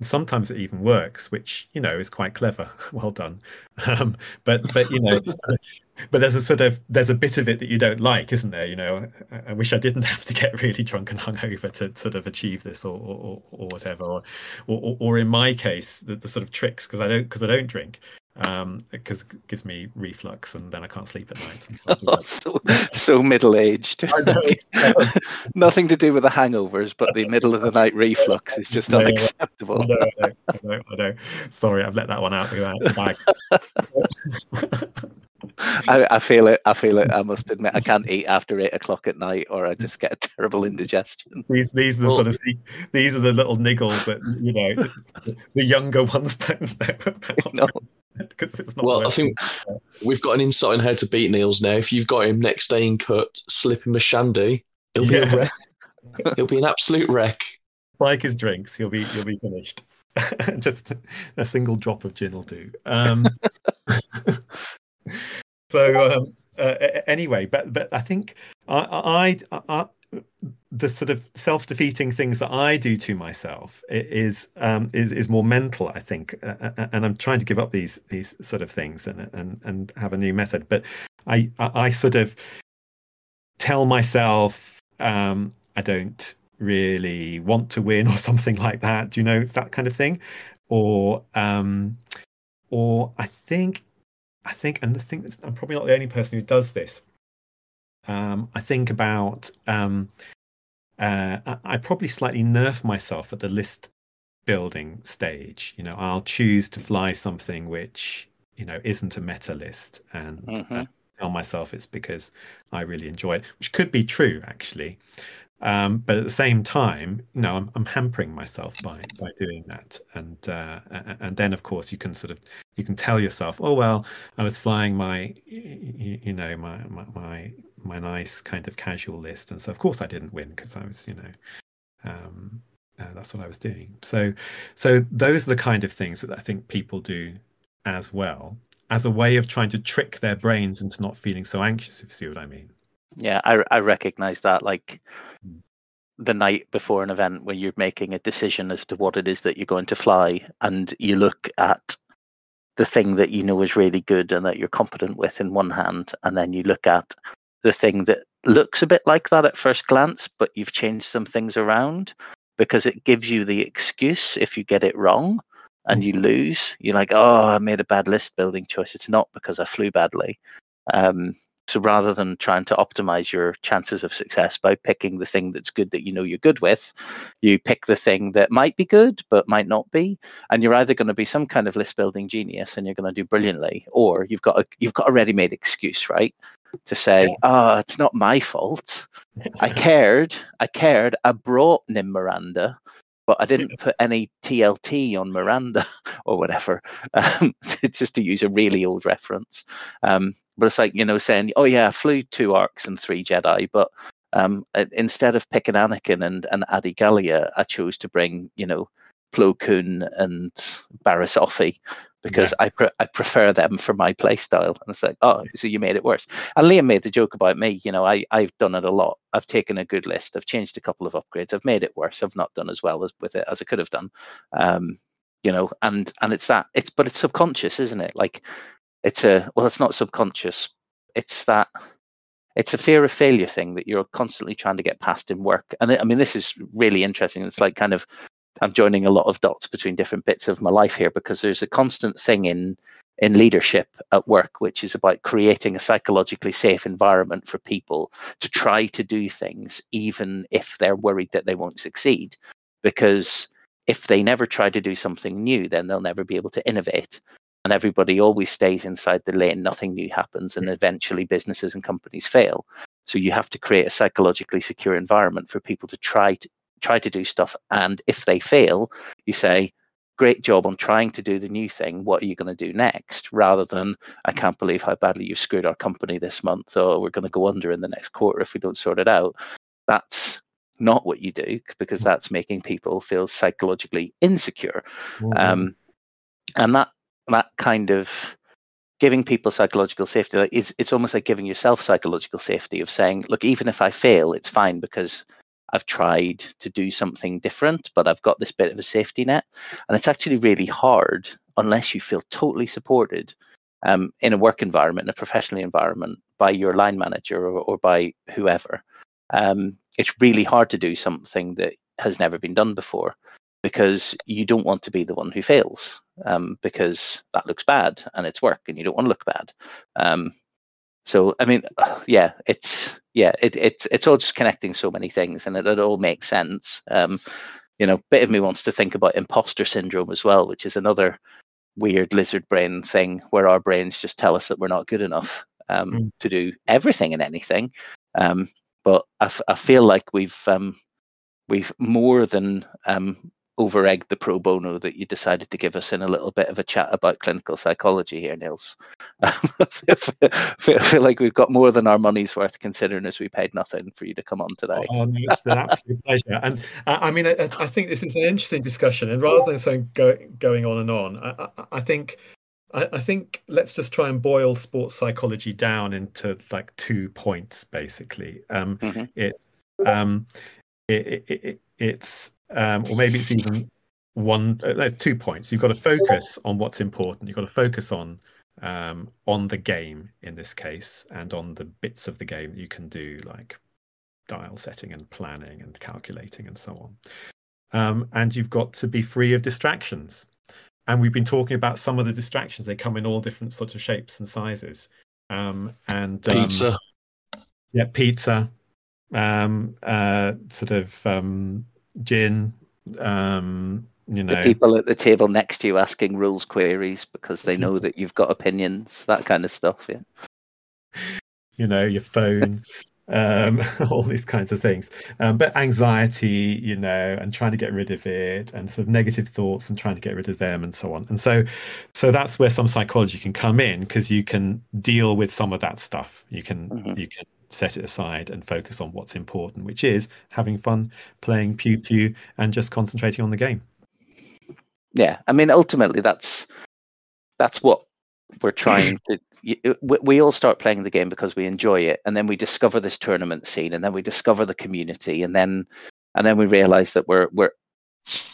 [SPEAKER 3] sometimes it even works which you know is quite clever well done um, but but you know but there's a sort of there's a bit of it that you don't like, isn't there? You know, I, I wish I didn't have to get really drunk and hungover to sort of achieve this, or or, or whatever. Or, or, or in my case, the, the sort of tricks because I don't because I don't drink um because it gives me reflux and then i can't sleep at night.
[SPEAKER 1] Oh, so, so middle-aged. Nothing to do with the hangovers but the middle of the night reflux is just no, unacceptable
[SPEAKER 3] I know, I, know, I, know, I know sorry i've let that one out
[SPEAKER 1] I, I, feel it. I feel it. I must admit, I can't eat after eight o'clock at night, or I just get a terrible indigestion.
[SPEAKER 3] These, these are the well, sort of these are the little niggles that you know the, the younger ones don't know about. No.
[SPEAKER 2] Because it's not well, I think we've got an insight on how to beat Niels now. If you've got him next day in cut, slip him a shandy. He'll be yeah. a wreck. he'll be an absolute wreck.
[SPEAKER 3] Like his drinks, he'll be he'll be finished. Just a single drop of gin will do. Um, so um, uh, anyway, but but I think I, I, I the sort of self-defeating things that I do to myself is um, is is more mental, I think, uh, and I'm trying to give up these these sort of things and and and have a new method. But I I sort of tell myself um, I don't really want to win or something like that. Do you know it's that kind of thing? Or um, or I think I think and the thing that's I'm probably not the only person who does this. Um, I think about um, uh, I probably slightly nerf myself at the list building stage. You know, I'll choose to fly something which you know isn't a meta list, and mm-hmm. uh, tell myself it's because I really enjoy it, which could be true actually. Um, but at the same time, you know, I'm, I'm, hampering myself by by doing that, and uh, and then of course you can sort of you can tell yourself, oh well, I was flying my you, you know my, my, my my nice kind of casual list, and so of course I didn't win because I was you know um, uh, that's what I was doing. So so those are the kind of things that I think people do as well as a way of trying to trick their brains into not feeling so anxious. If you see what I mean.
[SPEAKER 1] Yeah, I I recognize that like the night before an event where you're making a decision as to what it is that you're going to fly and you look at the thing that you know is really good and that you're competent with in one hand and then you look at the thing that looks a bit like that at first glance but you've changed some things around because it gives you the excuse if you get it wrong and you mm-hmm. lose. You're like oh i made a bad list building choice. It's not because i flew badly. Um, so rather than trying to optimize your chances of success by picking the thing that's good that you know you're good with, you pick the thing that might be good but might not be, and you're either going to be some kind of list building genius and you're going to do brilliantly, or you've got a you've got a ready made excuse, right? To say, yeah. oh, it's not my fault. I cared. I cared. I brought Nim Miranda but I didn't put any TLT on Miranda or whatever, um, just to use a really old reference. Um, but it's like you know saying, "Oh yeah, I flew two arcs and three Jedi," but um, instead of picking Anakin and and Adi Gallia, I chose to bring you know Plo Koon and Barriss Offee because yeah. I pre- I prefer them for my play style. And it's like, oh, so you made it worse. And Liam made the joke about me. You know, I I've done it a lot. I've taken a good list. I've changed a couple of upgrades. I've made it worse. I've not done as well as with it as I could have done. Um, you know, and and it's that it's but it's subconscious, isn't it? Like it's a well it's not subconscious. It's that it's a fear of failure thing that you're constantly trying to get past in work. And i mean this is really interesting. It's like kind of i'm joining a lot of dots between different bits of my life here because there's a constant thing in in leadership at work which is about creating a psychologically safe environment for people to try to do things even if they're worried that they won't succeed. Because if they never try to do something new then they'll never be able to innovate and everybody always stays inside the lane, nothing new happens, and eventually businesses and companies fail. So you have to create a psychologically secure environment for people to try to try to do stuff. And if they fail, you say, Great job on trying to do the new thing. What are you going to do next? Rather than, I can't believe how badly you've screwed our company this month, or we're going to go under in the next quarter if we don't sort it out. That's not what you do because that's making people feel psychologically insecure. Mm-hmm. Um, and that that kind of giving people psychological safety like it's, it's almost like giving yourself psychological safety of saying look even if i fail it's fine because i've tried to do something different but i've got this bit of a safety net. And it's actually really hard unless you feel totally supported um, in a work environment in a professional environment by your line manager or, or by whoever. Um, it's really hard to do something that has never been done before because you don't want to be the one who fails um, because that looks bad and it's work and you don't want to look bad. Um, so I mean, yeah, it's yeah, it, it's it's all just connecting so many things and it, it all makes sense. Um, you know, bit of me wants to think about imposter syndrome as well, which is another weird lizard brain thing where our brains just tell us that we're not good enough um, mm. to do everything and anything. Um, but I, f- I feel like we've um, we've more than um, over egged the pro bono that you decided to give us in a little bit of a chat about clinical psychology here, Niels. I feel like we've got more than our money's worth considering as we paid nothing for you to come on today.
[SPEAKER 3] Oh, no, it's an absolute pleasure. And uh, I mean, I, I, think this is an interesting discussion. And rather than saying go, going on and on, I, I think I, think let's just try and boil sports psychology down into like two points, basically. Um, mm-hmm. It's um, it, it, it, it's um, or maybe it's even one. Uh, there's two points. You've got to focus on what's important. You've got to focus on um, on the game in this case, and on the bits of the game that you can do, like dial setting and planning and calculating and so on. Um, and you've got to be free of distractions. And we've been talking about some of the distractions. They come in all different sorts of shapes and sizes. Um, and
[SPEAKER 2] um, pizza,
[SPEAKER 3] yeah, pizza, um, uh, sort of um, gin, um, you know,
[SPEAKER 1] the people at the table next to you asking rules queries because they know that you've got opinions, that kind of stuff. Yeah.
[SPEAKER 3] You know, your phone, um, all these kinds of things. Um, but anxiety, you know, and trying to get rid of it, and sort of negative thoughts and trying to get rid of them, and so on. And so, so that's where some psychology can come in because you can deal with some of that stuff. You can mm-hmm. you can set it aside and focus on what's important, which is having fun, playing pew pew, and just concentrating on the game.
[SPEAKER 1] Yeah, I mean, ultimately, that's that's what we're trying to. We all start playing the game because we enjoy it, and then we discover this tournament scene, and then we discover the community, and then and then we realize that we're we're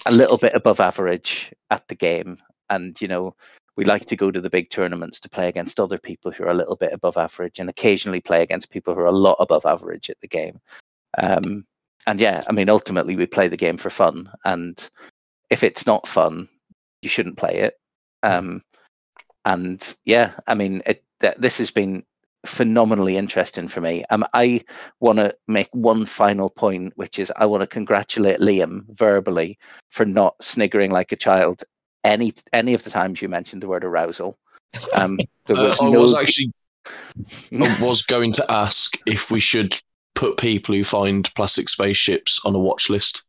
[SPEAKER 1] a little bit above average at the game, and you know we like to go to the big tournaments to play against other people who are a little bit above average and occasionally play against people who are a lot above average at the game. Um, and yeah, I mean, ultimately, we play the game for fun. And if it's not fun, you shouldn't play it. Um, and yeah, I mean, it, th- this has been phenomenally interesting for me. Um, I want to make one final point, which is I want to congratulate Liam verbally for not sniggering like a child any any of the times you mentioned the word arousal. Um,
[SPEAKER 2] there was uh, I no... was actually I was going to ask if we should put people who find plastic spaceships on a watch list.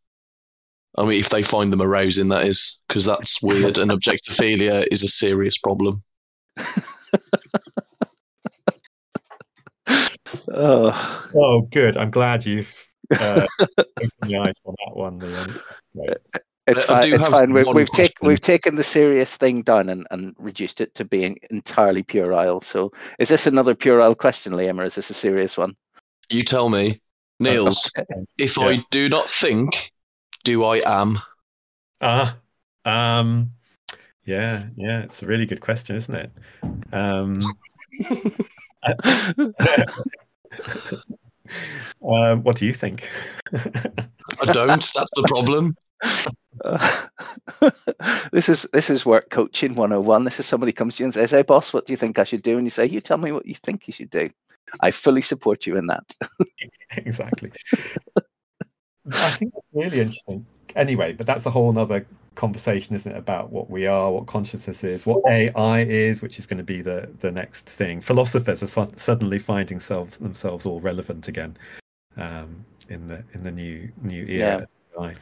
[SPEAKER 2] I mean, if they find them arousing, that is, because that's weird, and objectophilia is a serious problem.
[SPEAKER 3] oh. oh, good. I'm glad you've uh, opened the eyes on that one, Liam. Right.
[SPEAKER 1] It's fine. It's fine. We, we've taken we've taken the serious thing down and, and reduced it to being entirely puerile. So, is this another puerile question, Liam, or is this a serious one?
[SPEAKER 2] You tell me, Niels. if yeah. I do not think, do I am?
[SPEAKER 3] Ah, uh, um, yeah, yeah. It's a really good question, isn't it? Um, uh, what do you think?
[SPEAKER 2] I don't. That's the problem.
[SPEAKER 1] this is this is work coaching 101 this is somebody comes to you and says hey boss what do you think i should do? And you say you tell me what you think you should do. I fully support you in that.
[SPEAKER 3] Exactly. I think that's really interesting. Anyway but that's a whole other conversation isn't it about what we are what consciousness is what ai is which is going to be the the next thing. Philosophers are so- suddenly finding themselves themselves all relevant again um, in the in the new new era yeah.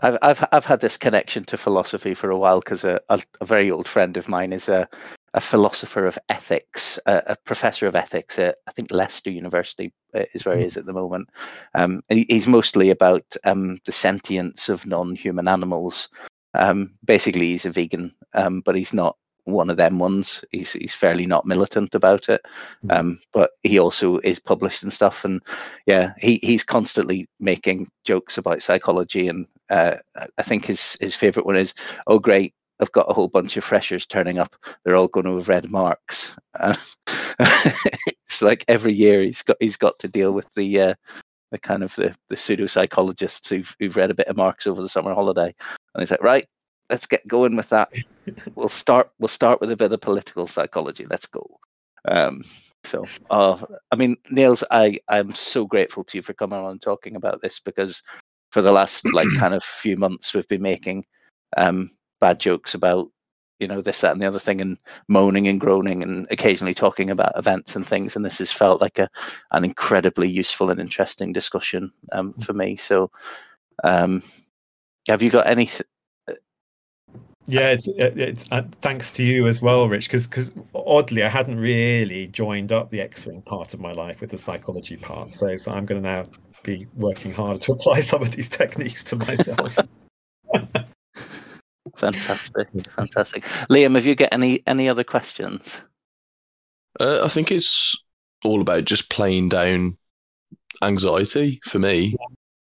[SPEAKER 1] I've I've I've had this connection to philosophy for a while because a, a, a, very old friend of mine is a a philosopher of ethics, a, a professor of ethics at I think Leicester University uh, is where he is at the moment. Um, and he's mostly about um, the sentience of non-human animals. Um, basically, he's a vegan, um, but he's not one of them ones. He's he's fairly not militant about it, hmm. um, but he also is published and stuff. And yeah, he he's constantly making jokes about psychology. And uh, I think his his favorite one is, "Oh great, I've got a whole bunch of freshers turning up. They're all going to have read Marx." Uh, it's like every year he's got he's got to deal with the uh, the kind of the, the pseudo psychologists who've who've read a bit of Marx over the summer holiday, and he's like, "Right, let's get going with that. we'll start. We'll start with a bit of political psychology. Let's go. Um, so, uh, I mean, Niels, I I'm so grateful to you for coming on and talking about this because for the last like kind of few months we've been making um, bad jokes about you know this that and the other thing and moaning and groaning and occasionally talking about events and things and this has felt like a an incredibly useful and interesting discussion um, for me so um, have you got any
[SPEAKER 3] yeah, it's it's uh, thanks to you as well, Rich. Because because oddly, I hadn't really joined up the X-wing part of my life with the psychology part. So so I'm going to now be working harder to apply some of these techniques to myself.
[SPEAKER 1] fantastic, fantastic. Liam, have you got any any other questions?
[SPEAKER 2] Uh, I think it's all about just playing down anxiety for me.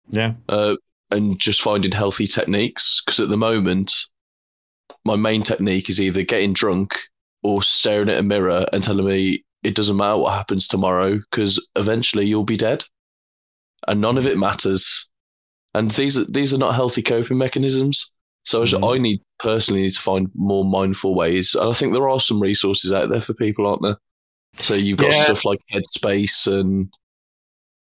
[SPEAKER 3] Yeah.
[SPEAKER 2] Uh, and just finding healthy techniques. Because at the moment, my main technique is either getting drunk or staring at a mirror and telling me it doesn't matter what happens tomorrow because eventually you'll be dead, and none of it matters. And these are these are not healthy coping mechanisms. So mm-hmm. I need personally need to find more mindful ways, and I think there are some resources out there for people, aren't there? So you've got yeah. stuff like Headspace and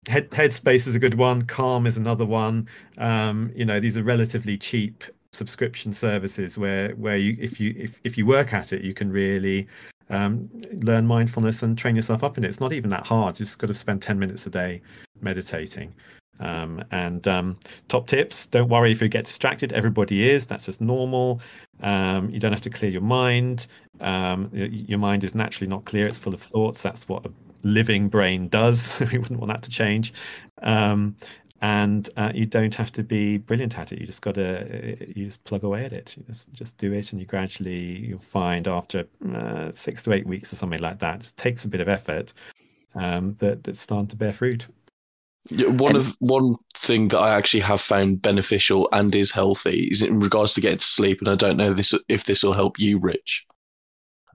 [SPEAKER 3] Head, Headspace is a good one. Calm is another one. Um, you know, these are relatively cheap subscription services where where you if you if, if you work at it, you can really um, learn mindfulness and train yourself up in it. It's not even that hard. You just got to spend ten minutes a day meditating. Um, and um, top tips: don't worry if you get distracted. Everybody is. That's just normal. Um, you don't have to clear your mind. Um, your mind is naturally not clear. It's full of thoughts. That's what a living brain does. we wouldn't want that to change. Um, and uh, you don't have to be brilliant at it. You just got to uh, you just plug away at it. You just just do it, and you gradually you'll find after uh, six to eight weeks or something like that. It takes a bit of effort um, that that's starting to bear fruit.
[SPEAKER 2] Yeah, one and, of one thing that I actually have found beneficial and is healthy is in regards to getting to sleep. And I don't know this if this will help you, Rich.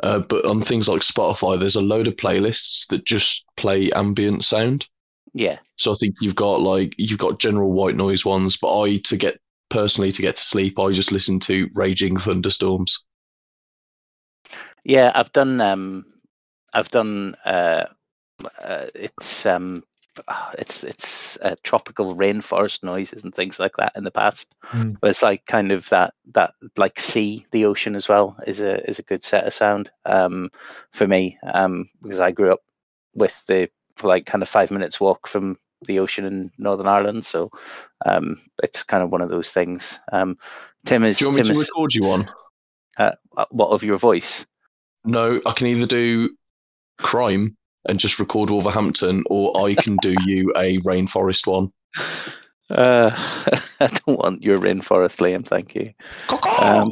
[SPEAKER 2] Uh, but on things like Spotify, there's a load of playlists that just play ambient sound.
[SPEAKER 1] Yeah.
[SPEAKER 2] So I think you've got like you've got general white noise ones, but I to get personally to get to sleep, I just listen to raging thunderstorms.
[SPEAKER 1] Yeah, I've done um I've done uh, uh it's um it's it's uh, tropical rainforest noises and things like that in the past. Mm. But it's like kind of that that like sea, the ocean as well is a is a good set of sound um, for me um, because I grew up with the for like kind of five minutes walk from the ocean in Northern Ireland. So um, it's kind of one of those things. Um, Tim is.
[SPEAKER 2] Do you want
[SPEAKER 1] Tim
[SPEAKER 2] me to
[SPEAKER 1] is,
[SPEAKER 2] record you on?
[SPEAKER 1] Uh, what of your voice?
[SPEAKER 2] No, I can either do crime and just record Wolverhampton, or I can do you a rainforest one.
[SPEAKER 1] Uh, I don't want your rainforest, Liam. Thank you. Um,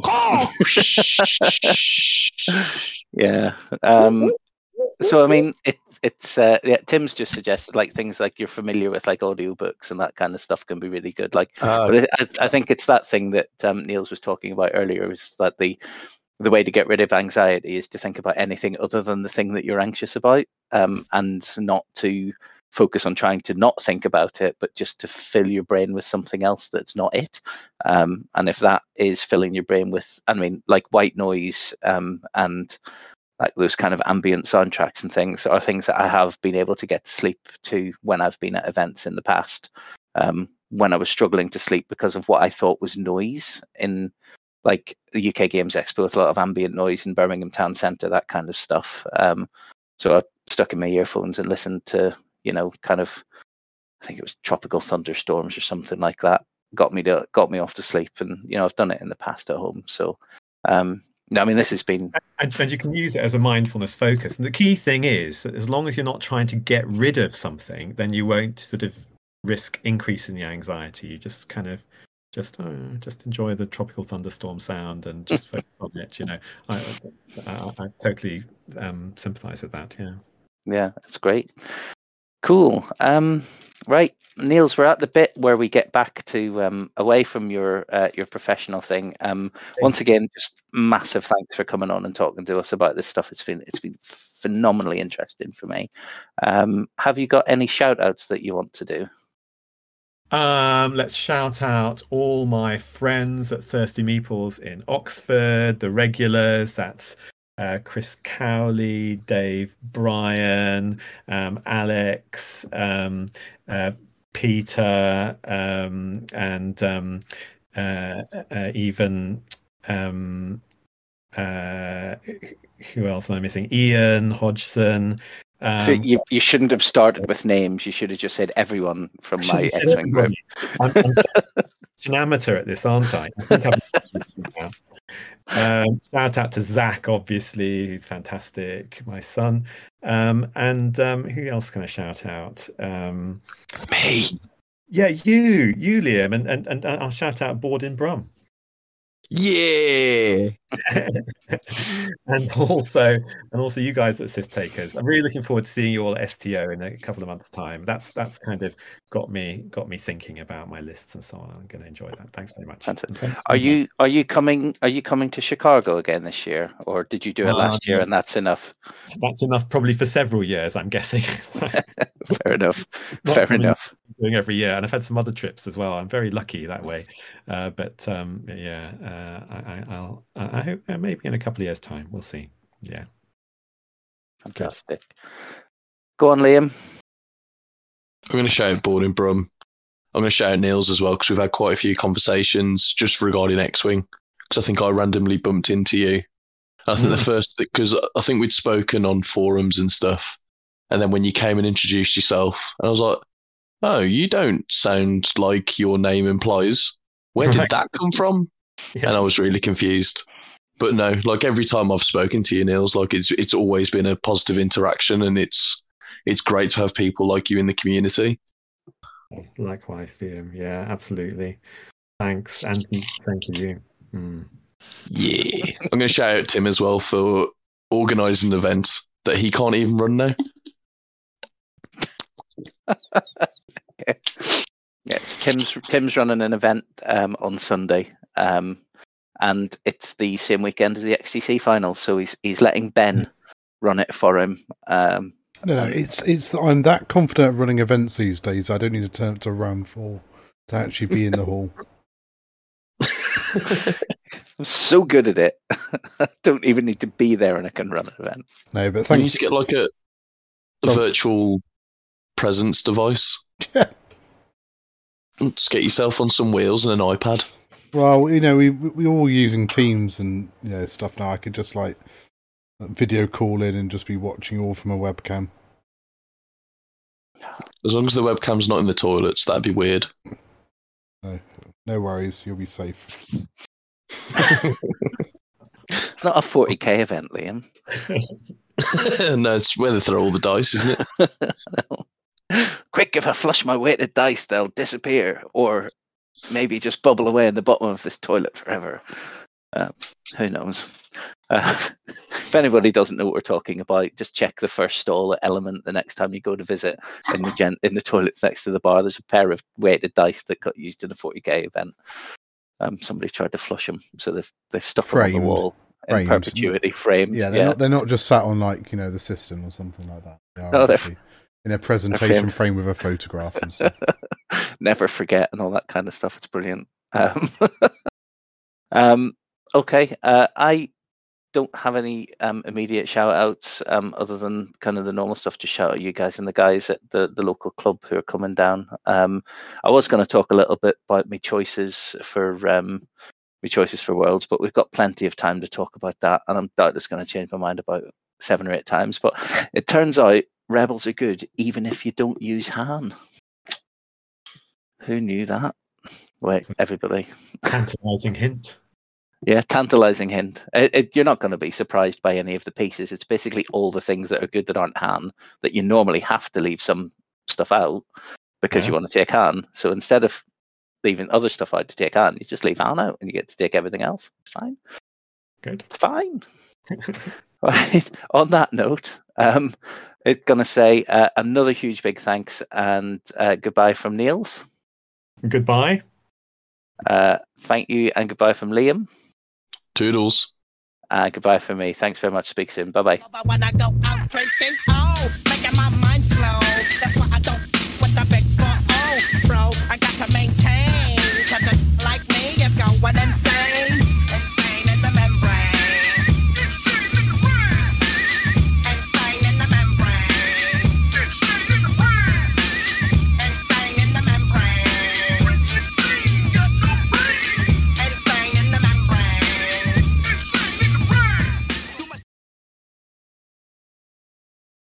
[SPEAKER 1] yeah. Um, so I mean, it, it's uh, yeah. Tim's just suggested like things like you're familiar with like audiobooks and that kind of stuff can be really good. Like, uh, but I, I, think it's that thing that um, Niels was talking about earlier is that the the way to get rid of anxiety is to think about anything other than the thing that you're anxious about, um, and not to focus on trying to not think about it, but just to fill your brain with something else that's not it. Um, and if that is filling your brain with, I mean, like white noise um, and like those kind of ambient soundtracks and things are things that I have been able to get to sleep to when I've been at events in the past. Um, when I was struggling to sleep because of what I thought was noise in like the UK Games Expo with a lot of ambient noise in Birmingham Town Centre, that kind of stuff. Um, so I stuck in my earphones and listened to, you know, kind of, I think it was tropical thunderstorms or something like that. Got me to got me off to sleep, and you know I've done it in the past at home. So um, no, I mean this has been,
[SPEAKER 3] and, and, you can use it as a mindfulness focus. And the key thing is that as long as you're not trying to get rid of something, then you won't sort of risk increasing the anxiety. You just kind of just uh, just enjoy the tropical thunderstorm sound and just focus on it. You know, I I, I totally um, sympathise with that. Yeah,
[SPEAKER 1] yeah, that's great. Cool. Um, right, Niels, we're at the bit where we get back to um, away from your uh, your professional thing. Um, once again, just massive thanks for coming on and talking to us about this stuff. It's been it's been phenomenally interesting for me. Um, have you got any shout outs that you want to do?
[SPEAKER 3] Um, let's shout out all my friends at Thirsty Meeples in Oxford, the regulars. That's uh, Chris Cowley, Dave Bryan, um, Alex, um, uh, Peter, um, and um, uh, uh, even um, uh, who else am I missing? Ian Hodgson.
[SPEAKER 1] so you, you shouldn't have started with names. You should have just said everyone from my group. I'm, I'm
[SPEAKER 3] an amateur at this, aren't I? I um, shout out to Zach, obviously, who's fantastic, my son. Um, and um, who else can I shout out? Um,
[SPEAKER 2] Me.
[SPEAKER 3] Yeah, you, you, Liam, and, and and I'll shout out Board in Brum.
[SPEAKER 2] Yeah.
[SPEAKER 3] and also, and also, you guys at Sith Takers. I'm really looking forward to seeing you all at STO in a couple of months' time. That's that's kind of got me got me thinking about my lists and so on. I'm going to enjoy that. Thanks very much. Thanks
[SPEAKER 1] are you are you coming are you coming to Chicago again this year, or did you do it uh, last year and that's enough?
[SPEAKER 3] That's enough, probably for several years. I'm guessing.
[SPEAKER 1] Fair enough. Fair enough.
[SPEAKER 3] Doing every year, and I've had some other trips as well. I'm very lucky that way. Uh, but um, yeah, uh, I, will I hope uh, maybe in a couple of years' time we'll see. Yeah.
[SPEAKER 1] Fantastic. Go on, Liam.
[SPEAKER 2] I'm going to shout Board in Brum. I'm going to shout Niels as well because we've had quite a few conversations just regarding X-wing. Because I think I randomly bumped into you. I think mm. the hmm. first because I think we'd spoken on forums and stuff, and then when you came and introduced yourself, and I was like, "Oh, you don't sound like your name implies." Where did that come from? Yeah. And I was really confused. But no, like every time I've spoken to you, Niels, like it's it's always been a positive interaction, and it's it's great to have people like you in the community.
[SPEAKER 3] Likewise, Liam. Yeah, absolutely. Thanks, and thank you. Mm.
[SPEAKER 2] Yeah, I'm going to shout out Tim as well for organising events that he can't even run now.
[SPEAKER 1] yes, Tim's Tim's running an event um, on Sunday, um, and it's the same weekend as the XTC final. So he's he's letting Ben run it for him. Um,
[SPEAKER 4] no, no, it's it's. I'm that confident at running events these days. I don't need to turn to round four to actually be in the hall.
[SPEAKER 1] I'm so good at it. I don't even need to be there, and I can run an event.
[SPEAKER 4] No, but thanks.
[SPEAKER 2] You need to get like a, a virtual presence device. Yeah. Just get yourself on some wheels and an iPad.
[SPEAKER 4] Well, you know, we we're all using Teams and you know stuff now. I could just like video call in and just be watching all from a webcam.
[SPEAKER 2] As long as the webcam's not in the toilets, that'd be weird.
[SPEAKER 4] No, no worries. You'll be safe.
[SPEAKER 1] it's not a 40k event, Liam.
[SPEAKER 2] no, it's where they throw all the dice, isn't
[SPEAKER 1] it? Quick, if I flush my weighted dice, they'll disappear, or maybe just bubble away in the bottom of this toilet forever. Uh, who knows? Uh, if anybody doesn't know what we're talking about, just check the first stall element the next time you go to visit in the gen- in the toilets next to the bar. There's a pair of weighted dice that got used in a 40k event. Um, somebody tried to flush them, so they've they've stuck framed. them on the wall in framed. perpetuity, framed.
[SPEAKER 4] Yeah, they're yeah. not they're not just sat on like you know the system or something like that. They no, they're in a presentation frame with a photograph and stuff.
[SPEAKER 1] Never forget and all that kind of stuff. It's brilliant. Um, um, okay, uh, I don't have any um, immediate shout outs um, other than kind of the normal stuff. to shout out you guys and the guys at the, the local club who are coming down. Um, I was going to talk a little bit about my choices for um, my choices for worlds, but we've got plenty of time to talk about that, and I'm doubtless going to change my mind about seven or eight times. But it turns out rebels are good even if you don't use Han. Who knew that? Wait, everybody.
[SPEAKER 3] Tantalizing hint.
[SPEAKER 1] Yeah, tantalizing hint. It, it, you're not going to be surprised by any of the pieces. It's basically all the things that are good that aren't Han that you normally have to leave some stuff out because yeah. you want to take Han. So instead of leaving other stuff out to take Han, you just leave Han out and you get to take everything else. It's fine.
[SPEAKER 3] Good.
[SPEAKER 1] It's fine. right. On that note, um, going to say uh, another huge big thanks and uh, goodbye from Niels.
[SPEAKER 3] Goodbye.
[SPEAKER 1] Uh, thank you and goodbye from Liam.
[SPEAKER 2] Toodles.
[SPEAKER 1] Uh, goodbye for me. Thanks very much. Speak soon. Bye bye.